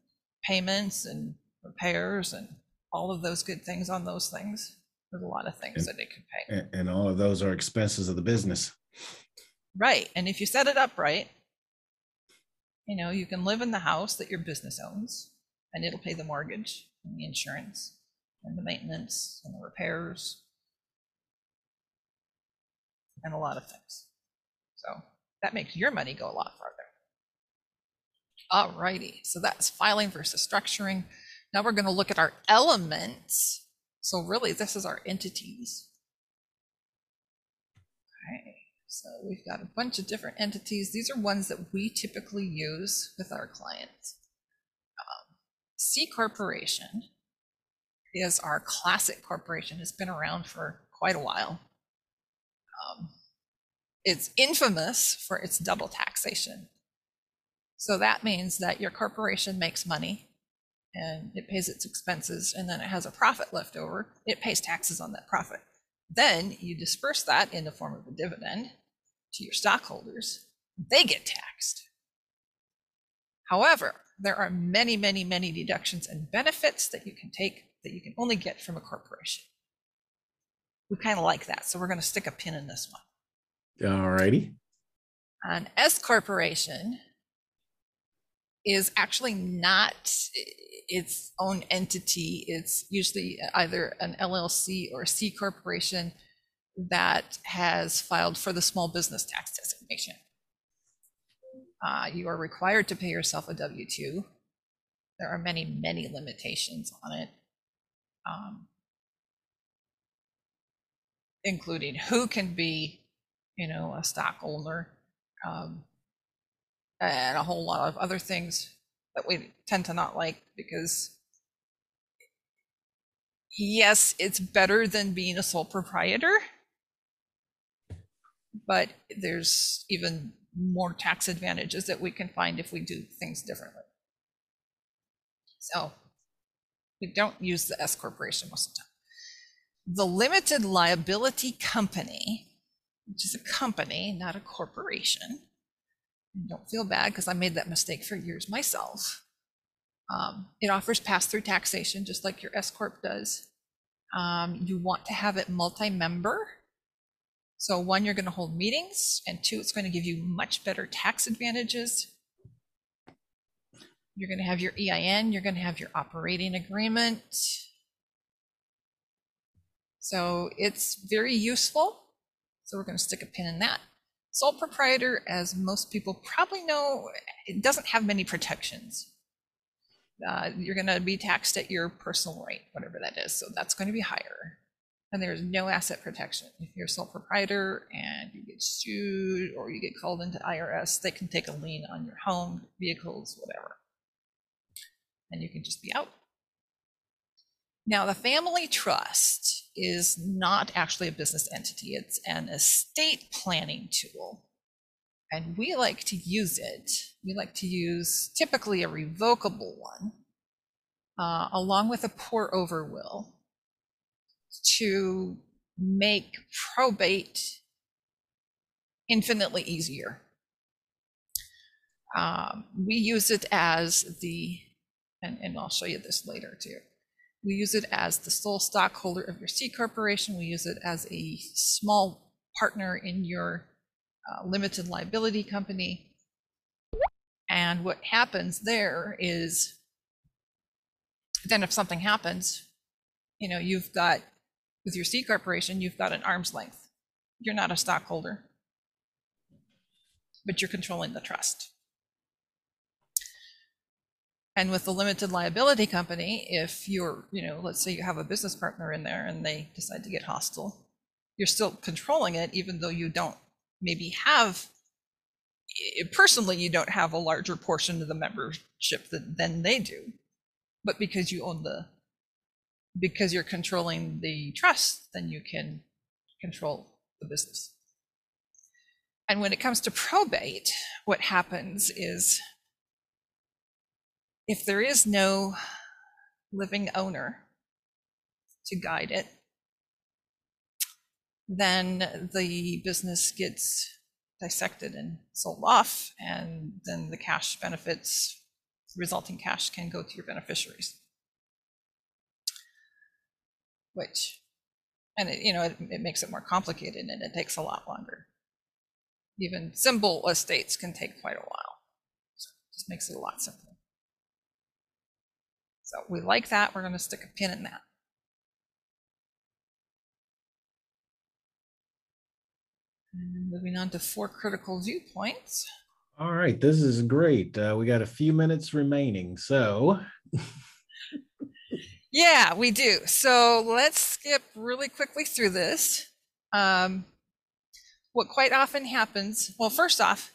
payments and repairs and all of those good things on those things. There's a lot of things that it can pay. and, and all of those are expenses of the business Right. And if you set it up right, you know, you can live in the house that your business owns and it'll pay the mortgage and the insurance and the maintenance and the repairs and a lot of things. So that makes your money go a lot farther. All righty. So that's filing versus structuring. Now we're going to look at our elements. So really, this is our entities. Okay, so we've got a bunch of different entities. These are ones that we typically use with our clients. C Corporation is our classic corporation. It's been around for quite a while. Um, it's infamous for its double taxation. So that means that your corporation makes money and it pays its expenses and then it has a profit left over. It pays taxes on that profit. Then you disperse that in the form of a dividend to your stockholders. They get taxed. However, there are many, many, many deductions and benefits that you can take that you can only get from a corporation. We kind of like that. So we're going to stick a pin in this one. All righty. An S corporation is actually not its own entity. It's usually either an LLC or a C corporation that has filed for the small business tax designation. Uh, you are required to pay yourself a W 2. There are many, many limitations on it, um, including who can be, you know, a stockholder, um, and a whole lot of other things that we tend to not like because yes, it's better than being a sole proprietor, but there's even more tax advantages that we can find if we do things differently. So we don't use the S corporation most of the time. The limited liability company, which is a company, not a corporation, don't feel bad because I made that mistake for years myself. Um, it offers pass-through taxation, just like your S corp does. Um, you want to have it multi-member. So one, you're going to hold meetings, and two, it's going to give you much better tax advantages. You're going to have your EIN. You're going to have your operating agreement. So it's very useful. So we're going to stick a pin in that. Sole proprietor, as most people probably know, it doesn't have many protections. Uh, you're going to be taxed at your personal rate, whatever that is. So that's going to be higher. And there's no asset protection. If you're a sole proprietor and you get sued or you get called into IRS, they can take a lien on your home, vehicles, whatever. And you can just be out. Now, the family trust is not actually a business entity, it's an estate planning tool. And we like to use it. We like to use typically a revocable one, uh, along with a pour over will, to make probate infinitely easier. Um, we use it as the, and, and I'll show you this later too. We use it as the sole stockholder of your C corporation. We use it as a small partner in your uh, limited liability company. And what happens there is then if something happens, you know, you've got with your C corporation, you've got an arm's length. You're not a stockholder, but you're controlling the trust. And with the limited liability company, if you're, you know, let's say you have a business partner in there and they decide to get hostile, you're still controlling it, even though you don't maybe have, eh, personally, you don't have a larger portion of the membership that, than they do. But because you own the, because you're controlling the trust, then you can control the business. And when it comes to probate, what happens is if there is no living owner to guide it, then the business gets dissected and sold off, and then the cash benefits, resulting cash can go to your beneficiaries. Which, and it, you know, it, it makes it more complicated and it takes a lot longer. Even simple estates can take quite a while. So it just makes it a lot simpler. So we like that. We're going to stick a pin in that. And moving on to four critical viewpoints. All right, this is great. Uh, we got a few minutes remaining. So, *laughs* yeah, we do. So let's skip really quickly through this. Um, what quite often happens, well, first off,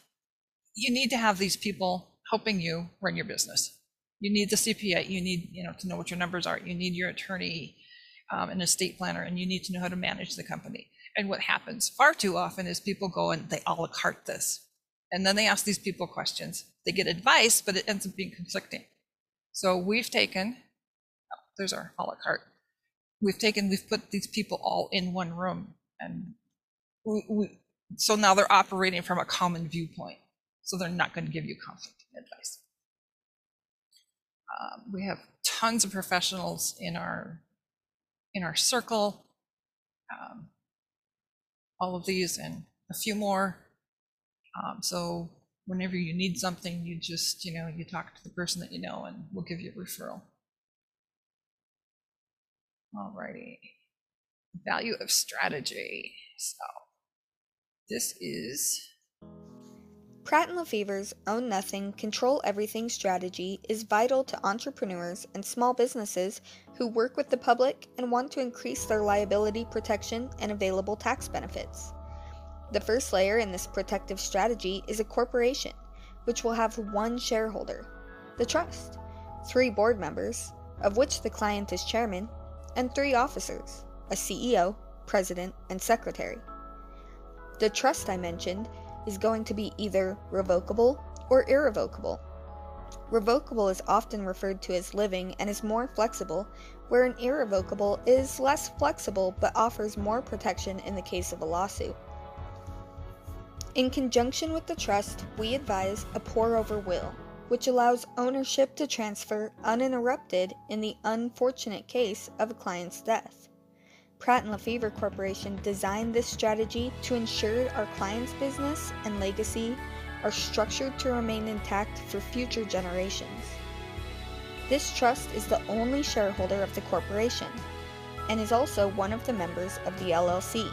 you need to have these people helping you run your business. You need the CPA, you need, you know, to know what your numbers are. You need your attorney, um, an estate planner, and you need to know how to manage the company. And what happens far too often is people go and they a la carte this. And then they ask these people questions. They get advice, but it ends up being conflicting. So we've taken, there's our a la carte. We've taken, we've put these people all in one room and we, we, so now they're operating from a common viewpoint. So they're not going to give you conflicting advice. Um, we have tons of professionals in our in our circle. Um, all of these and a few more. Um, so whenever you need something, you just you know you talk to the person that you know, and we'll give you a referral. Alrighty, value of strategy. So this is Pratt & Lefevre's Own Nothing, Control Everything strategy is vital to entrepreneurs and small businesses who work with the public and want to increase their liability protection and available tax benefits. The first layer in this protective strategy is a corporation, which will have one shareholder, the trust, three board members, of which the client is chairman, and three officers, a CEO, president, and secretary. The trust I mentioned is going to be either revocable or irrevocable. Revocable is often referred to as living and is more flexible, where an irrevocable is less flexible but offers more protection in the case of a lawsuit. In conjunction with the trust, we advise a pour over will, which allows ownership to transfer uninterrupted in the unfortunate case of a client's death. Pratt & Lefevre Corporation designed this strategy to ensure our client's business and legacy are structured to remain intact for future generations. This trust is the only shareholder of the corporation and is also one of the members of the LLC.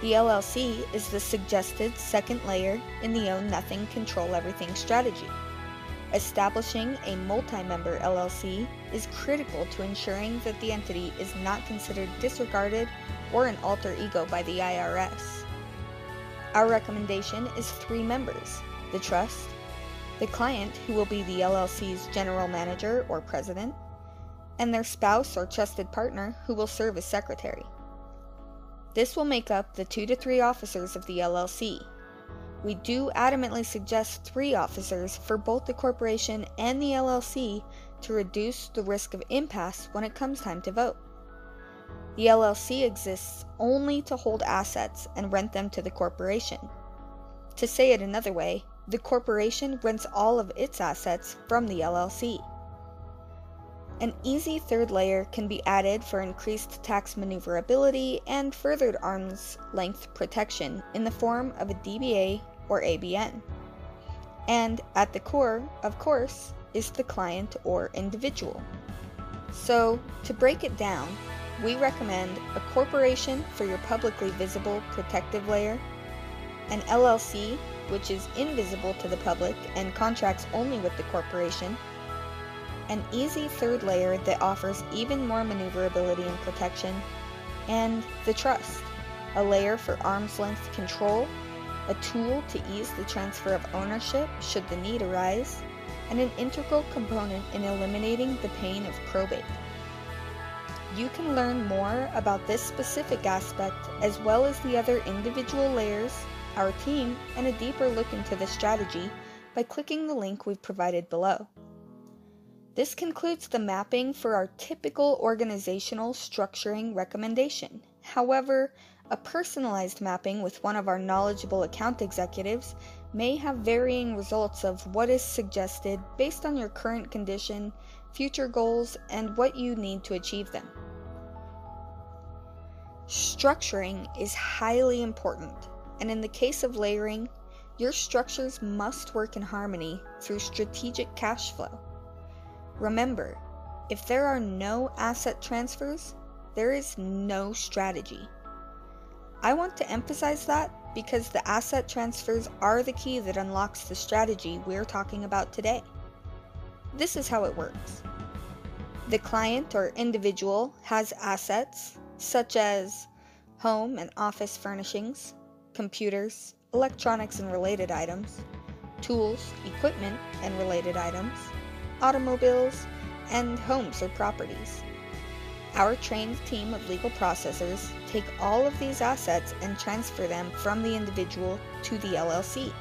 The LLC is the suggested second layer in the Own Nothing, Control Everything strategy. Establishing a multi-member LLC is critical to ensuring that the entity is not considered disregarded or an alter ego by the IRS. Our recommendation is three members the trust, the client, who will be the LLC's general manager or president, and their spouse or trusted partner, who will serve as secretary. This will make up the two to three officers of the LLC, we do adamantly suggest three officers for both the corporation and the LLC to reduce the risk of impasse when it comes time to vote. The LLC exists only to hold assets and rent them to the corporation. To say it another way, the corporation rents all of its assets from the LLC. An easy third layer can be added for increased tax maneuverability and furthered arm's length protection in the form of a DBA or ABN. And at the core, of course, is the client or individual. So, to break it down, we recommend a corporation for your publicly visible protective layer, an LLC, which is invisible to the public and contracts only with the corporation, an easy third layer that offers even more maneuverability and protection, and the trust, a layer for arm's length control a tool to ease the transfer of ownership should the need arise, and an integral component in eliminating the pain of probate. You can learn more about this specific aspect as well as the other individual layers, our team, and a deeper look into the strategy by clicking the link we've provided below. This concludes the mapping for our typical organizational structuring recommendation. However, a personalized mapping with one of our knowledgeable account executives may have varying results of what is suggested based on your current condition, future goals, and what you need to achieve them. Structuring is highly important, and in the case of layering, your structures must work in harmony through strategic cash flow. Remember, if there are no asset transfers, there is no strategy. I want to emphasize that because the asset transfers are the key that unlocks the strategy we're talking about today. This is how it works. The client or individual has assets such as home and office furnishings, computers, electronics and related items, tools, equipment and related items, automobiles, and homes or properties. Our trained team of legal processors take all of these assets and transfer them from the individual to the LLC.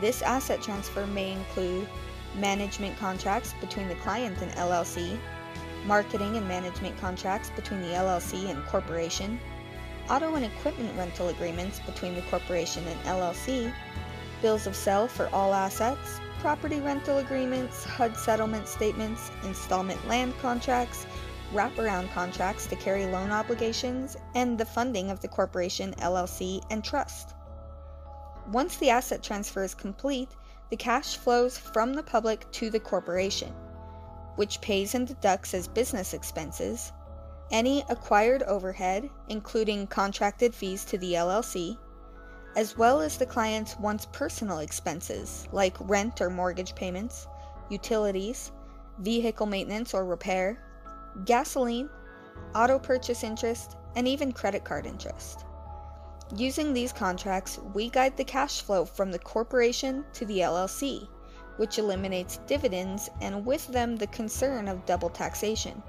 This asset transfer may include management contracts between the client and LLC, marketing and management contracts between the LLC and corporation, auto and equipment rental agreements between the corporation and LLC, bills of sale for all assets, property rental agreements, HUD settlement statements, installment land contracts, wraparound contracts to carry loan obligations, and the funding of the corporation, LLC, and trust. Once the asset transfer is complete, the cash flows from the public to the corporation, which pays and deducts as business expenses any acquired overhead, including contracted fees to the LLC, as well as the client's once personal expenses like rent or mortgage payments, utilities, vehicle maintenance or repair, gasoline, auto purchase interest, and even credit card interest. Using these contracts, we guide the cash flow from the corporation to the LLC, which eliminates dividends and with them the concern of double taxation.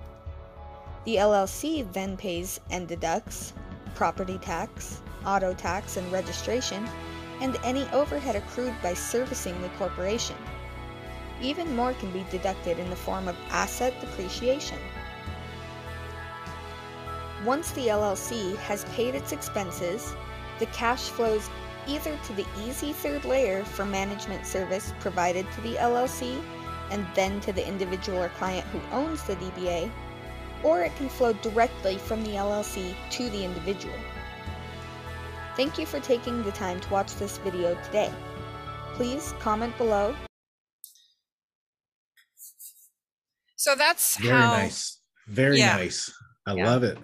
The LLC then pays and deducts property tax, auto tax and registration, and any overhead accrued by servicing the corporation. Even more can be deducted in the form of asset depreciation. Once the LLC has paid its expenses, the cash flows either to the easy third layer for management service provided to the LLC and then to the individual or client who owns the DBA, or it can flow directly from the LLC to the individual. Thank you for taking the time to watch this video today. Please comment below. So that's Very how nice. Very Yeah. nice. I Yeah. love it.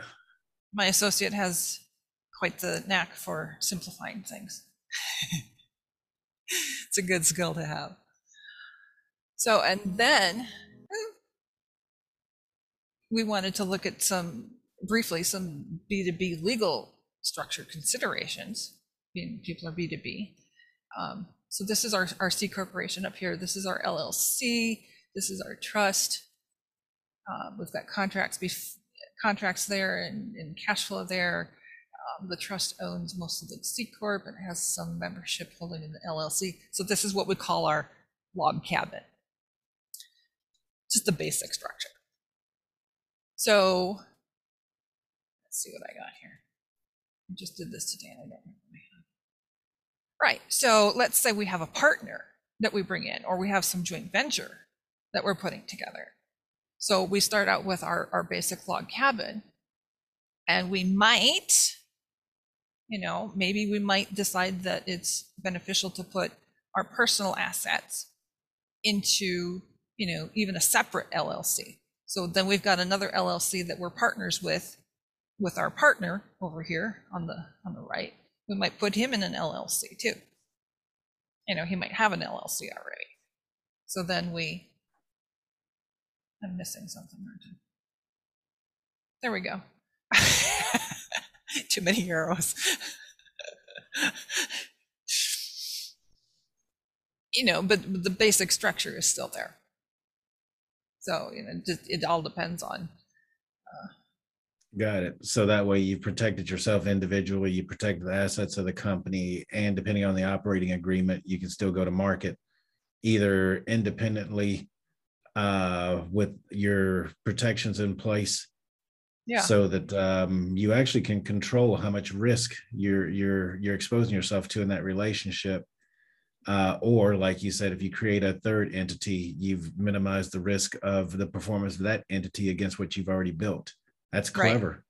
my associate has quite the knack for simplifying things. *laughs* it's a good skill to have. So, and then we wanted to look at some briefly some B2B legal structure considerations, being people are B2B. Um, so this is our, our C corporation up here. This is our LLC. This is our trust. Uh, we've got contracts contracts there and, and cash flow there. Um, the trust owns most of the C corp and has some membership holding in the LLC. So this is what we call our log cabin. Just the basic structure. So let's see what I got here. I just did this today and I don't remember. I had. Right. So let's say we have a partner that we bring in, or we have some joint venture that we're putting together. So we start out with our, our basic log cabin, and we might, you know, maybe we might decide that it's beneficial to put our personal assets into, you know, even a separate LLC. So then we've got another LLC that we're partners with, with our partner over here on the on the right. We might put him in an LLC too. You know, he might have an LLC already. So then we I'm missing something, aren't? There we go. *laughs* Too many arrows. *laughs* you know, but the basic structure is still there. So, you know, just, it all depends on. Got it. So that way you've protected yourself individually, you protect the assets of the company, and depending on the operating agreement, you can still go to market either independently uh, with your protections in place Yeah. so that um, you actually can control how much risk you're you're you're exposing yourself to in that relationship uh, or like you said if you create a third entity you've minimized the risk of the performance of that entity against what you've already built that's Right. clever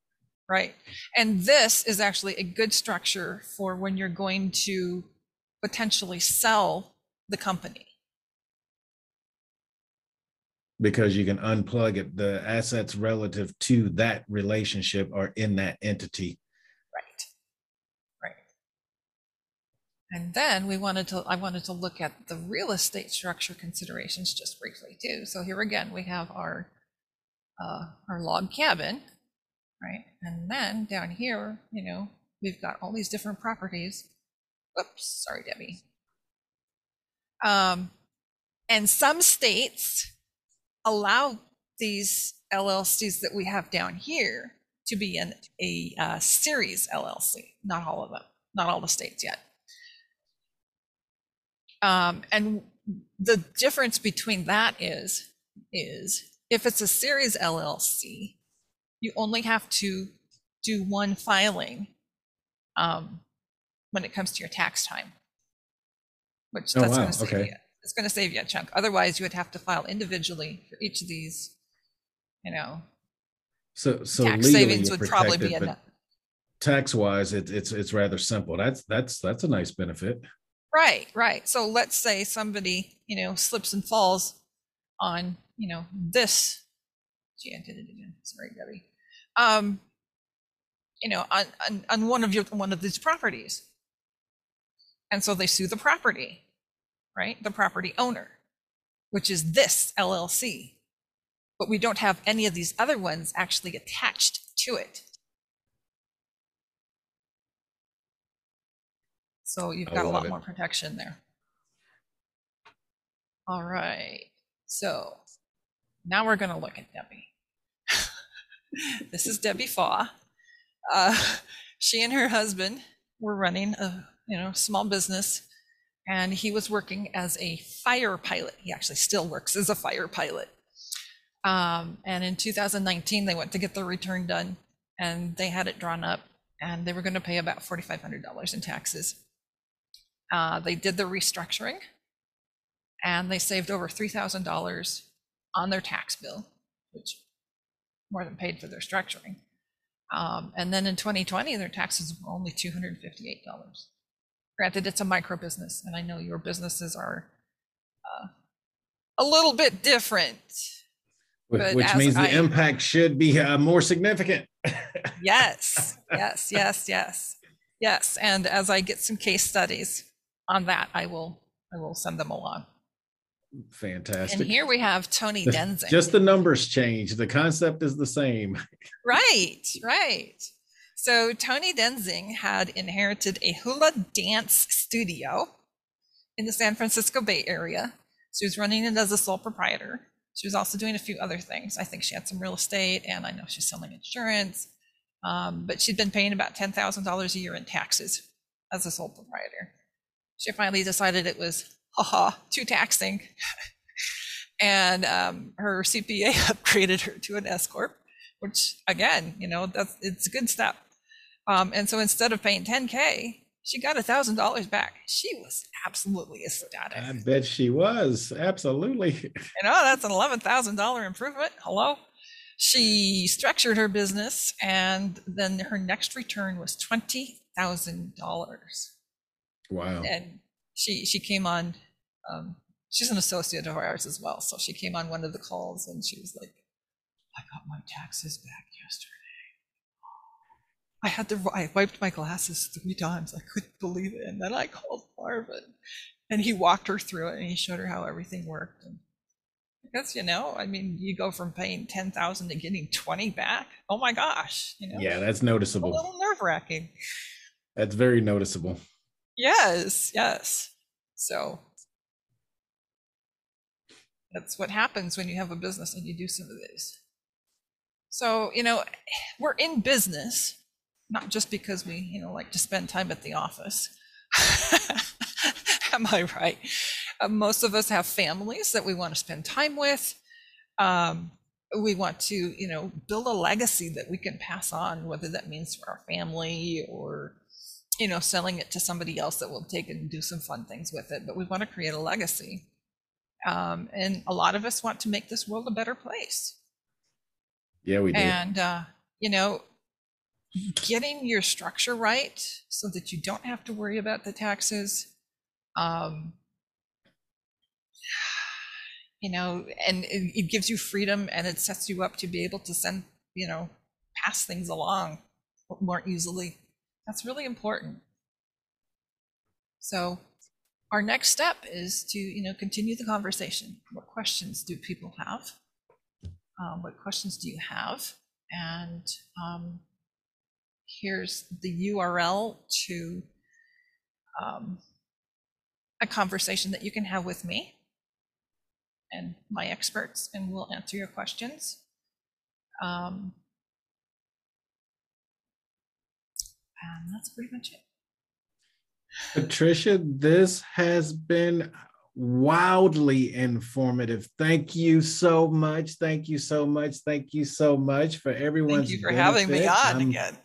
Right. And this is actually a good structure for when you're going to potentially sell the company. because you can unplug it the assets relative to that relationship are in that entity Right. Right. And then we wanted to, I wanted to look at the real estate structure considerations just briefly too. So here again, we have our, uh, our log cabin. right? And then down here, you know, we've got all these different properties. Oops, sorry, Debbie. Um, and some states allow these LLCs that we have down here to be in a uh, series LLC. Not all of them, not all the states yet. Um, and the difference between that is, is if it's a series LLC, you only have to do one filing um, when it comes to your tax time, which Oh, that's wow, going to save okay. you. It's going to save you a chunk. Otherwise, you would have to file individually for each of these. You know, So so tax savings would probably be enough. tax wise, it's it's it's rather simple. That's that's that's a nice benefit. Right, right. So let's say somebody, you know, slips and falls on, you know, this. Gee, I did it again. Sorry, Debbie. Um, you know, on, on on one of your one of these properties, and so they sue the property, right? The property owner, which is this LLC, but we don't have any of these other ones actually attached to it. So you've I got a lot it. more protection there. All right. So now we're going to look at Debbie. *laughs* this is Debbie Faw. Uh, *laughs* she and her husband were running a you know small business, and he was working as a fire pilot. He actually still works as a fire pilot. Um, and in 2019, they went to get their return done, and they had it drawn up, and they were going to pay about $4,500 in taxes. Uh, they did the restructuring, and they saved over $3,000 on their tax bill, which more than paid for their structuring. Um, and then in 2020, their taxes were only $258. Granted, it's a micro business, and I know your businesses are uh, a little bit different. But Which means the I- impact should be uh, more significant. *laughs* Yes, yes, yes, yes, yes. And as I get some case studies on that, I will I will send them along. Fantastic. And here we have Tony *laughs* Denzing. Just the numbers change. The concept is the same. *laughs* Right, right. So Tony Denzing had inherited a hula dance studio in the San Francisco Bay Area. She was running it as a sole proprietor. She was also doing a few other things. I think she had some real estate, and I know she's selling insurance. Um, but she'd been paying about ten thousand dollars a year in taxes as a sole proprietor. She finally decided it was haha too taxing, and um, her CPA *laughs* upgraded her to an S corp which again, you know, that's it's a good step. Um, and so instead of paying 10k, she got a thousand dollars back. She was absolutely ecstatic. I bet she was. Absolutely. *laughs* You know, that's an eleven thousand dollar improvement. Hello. She structured her business, and then her next return was twenty thousand dollars. Wow. And she she came on. Um, she's an associate of ours as well, so she came on one of the calls, and she was like, "I got my taxes back yesterday. I had to. I wiped my glasses three times. I couldn't believe it, and then I called Marvin, and he walked her through it, and he showed her how everything worked. And because you know, I mean, you go from paying ten thousand to getting twenty back. Oh my gosh, you know, Yeah, that's noticeable. a little nerve wracking. That's very noticeable. Yes, yes. So that's what happens when you have a business and you do some of these. So, you know, we're in business, not just because we, you know, like to spend time at the office. *laughs* Am I right? Uh, most of us have families that we want to spend time with. Um, we want to, you know, build a legacy that we can pass on, whether that means for our family or you know, selling it to somebody else that will take it and do some fun things with it. But we want to create a legacy. Um, and a lot of us want to make this world a better place. Yeah, we do. And, uh, you know, getting your structure right so that you don't have to worry about the taxes. Um, *sighs* you know, and it, it gives you freedom and it sets you up to be able to send, you know, pass things along more easily. That's really important. So our next step is to, you know, continue the conversation. What questions do people have? Um, what questions do you have? And um, here's the URL to um, a conversation that you can have with me and my experts, and we'll answer your questions. Um, and that's pretty much it. Patricia, this has been wildly informative. Thank you so much. Thank you so much. Thank you so much for everyone's. Thank you for having me on um, again.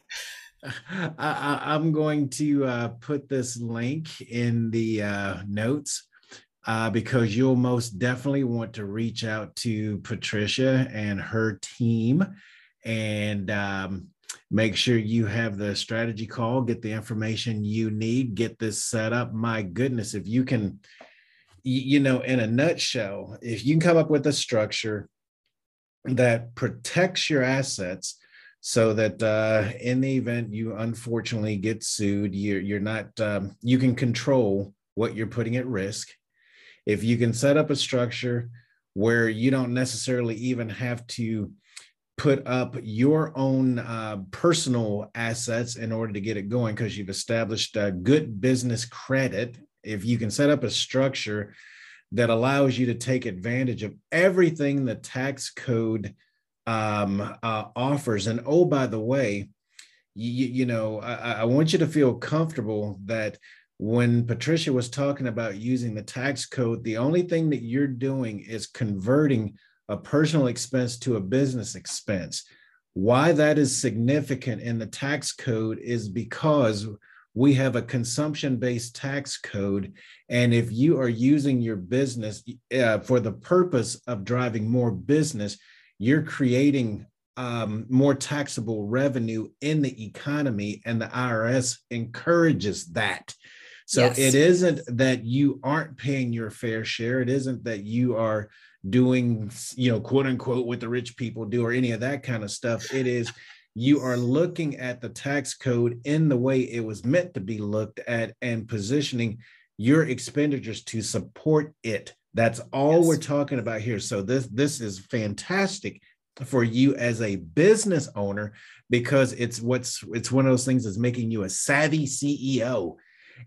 *laughs* I, am going to uh, put this link in the uh, notes uh, because you'll most definitely want to reach out to Patricia and her team and um, make sure you have the strategy call, get the information you need, get this set up. My goodness, if you can, you know, in a nutshell, if you can come up with a structure that protects your assets so that uh, in the event you unfortunately get sued, you're, you're not, um, you can control what you're putting at risk. If you can set up a structure where you don't necessarily even have to put up your own uh, personal assets in order to get it going because you've established a good business credit. If you can set up a structure that allows you to take advantage of everything the tax code um, uh, offers, and oh, by the way, you, you know, I, I want you to feel comfortable that when Patricia was talking about using the tax code, the only thing that you're doing is converting a personal expense to a business expense. Why that is significant in the tax code is because we have a consumption based tax code. And if you are using your business uh, for the purpose of driving more business, you're creating um, more taxable revenue in the economy, and the IRS encourages that. So yes. it isn't that you aren't paying your fair share. It isn't that you are doing, you know, quote unquote, what the rich people do or any of that kind of stuff. It is you are looking at the tax code in the way it was meant to be looked at and positioning your expenditures to support it. That's all yes. we're talking about here. So this this is fantastic for you as a business owner because it's what's it's one of those things that's making you a savvy CEO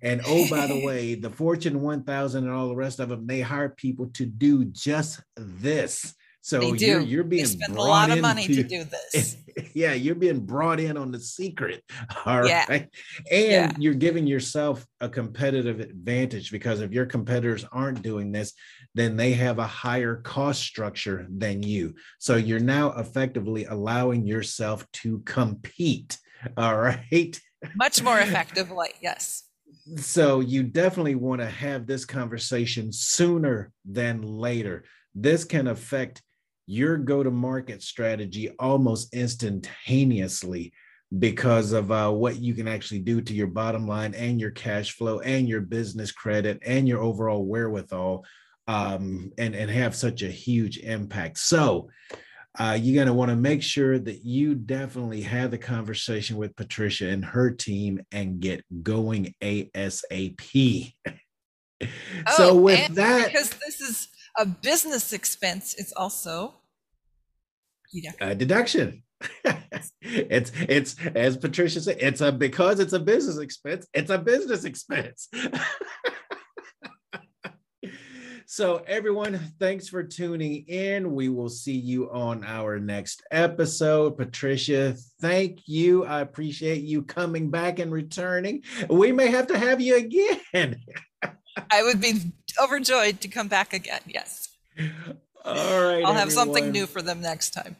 and oh, by the way, the Fortune 1000 and all the rest of them, they hire people to do just this. So you're, you're being they spend a lot of money to, to do *laughs* this. yeah, you're being brought in on the secret. *laughs* All yeah. right. And yeah. you're giving yourself a competitive advantage because if your competitors aren't doing this, then they have a higher cost structure than you. So you're now effectively allowing yourself to compete. All *laughs* right. Much more effectively. Yes so you definitely want to have this conversation sooner than later. This can affect your go to market strategy almost instantaneously because of uh, what you can actually do to your bottom line and your cash flow and your business credit and your overall wherewithal um, and, and have such a huge impact. So, uh, you're going to want to make sure that you definitely have the conversation with Patricia and her team and get going ASAP. *laughs* oh, so, with that, because this is a business expense, it's also a deduction. *laughs* it's it's as Patricia said, it's a because it's a business expense, it's a business expense. *laughs* So, everyone, thanks for tuning in. We will see you on our next episode. Patricia, thank you. I appreciate you coming back and returning. We may have to have you again. *laughs* I would be overjoyed to come back again. Yes. All right. I'll have everyone. something new for them next time.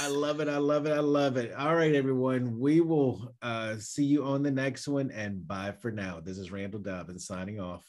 I love it. I love it. I love it. All right, everyone. We will uh, see you on the next one. And bye for now. This is Randall Dobbins signing off.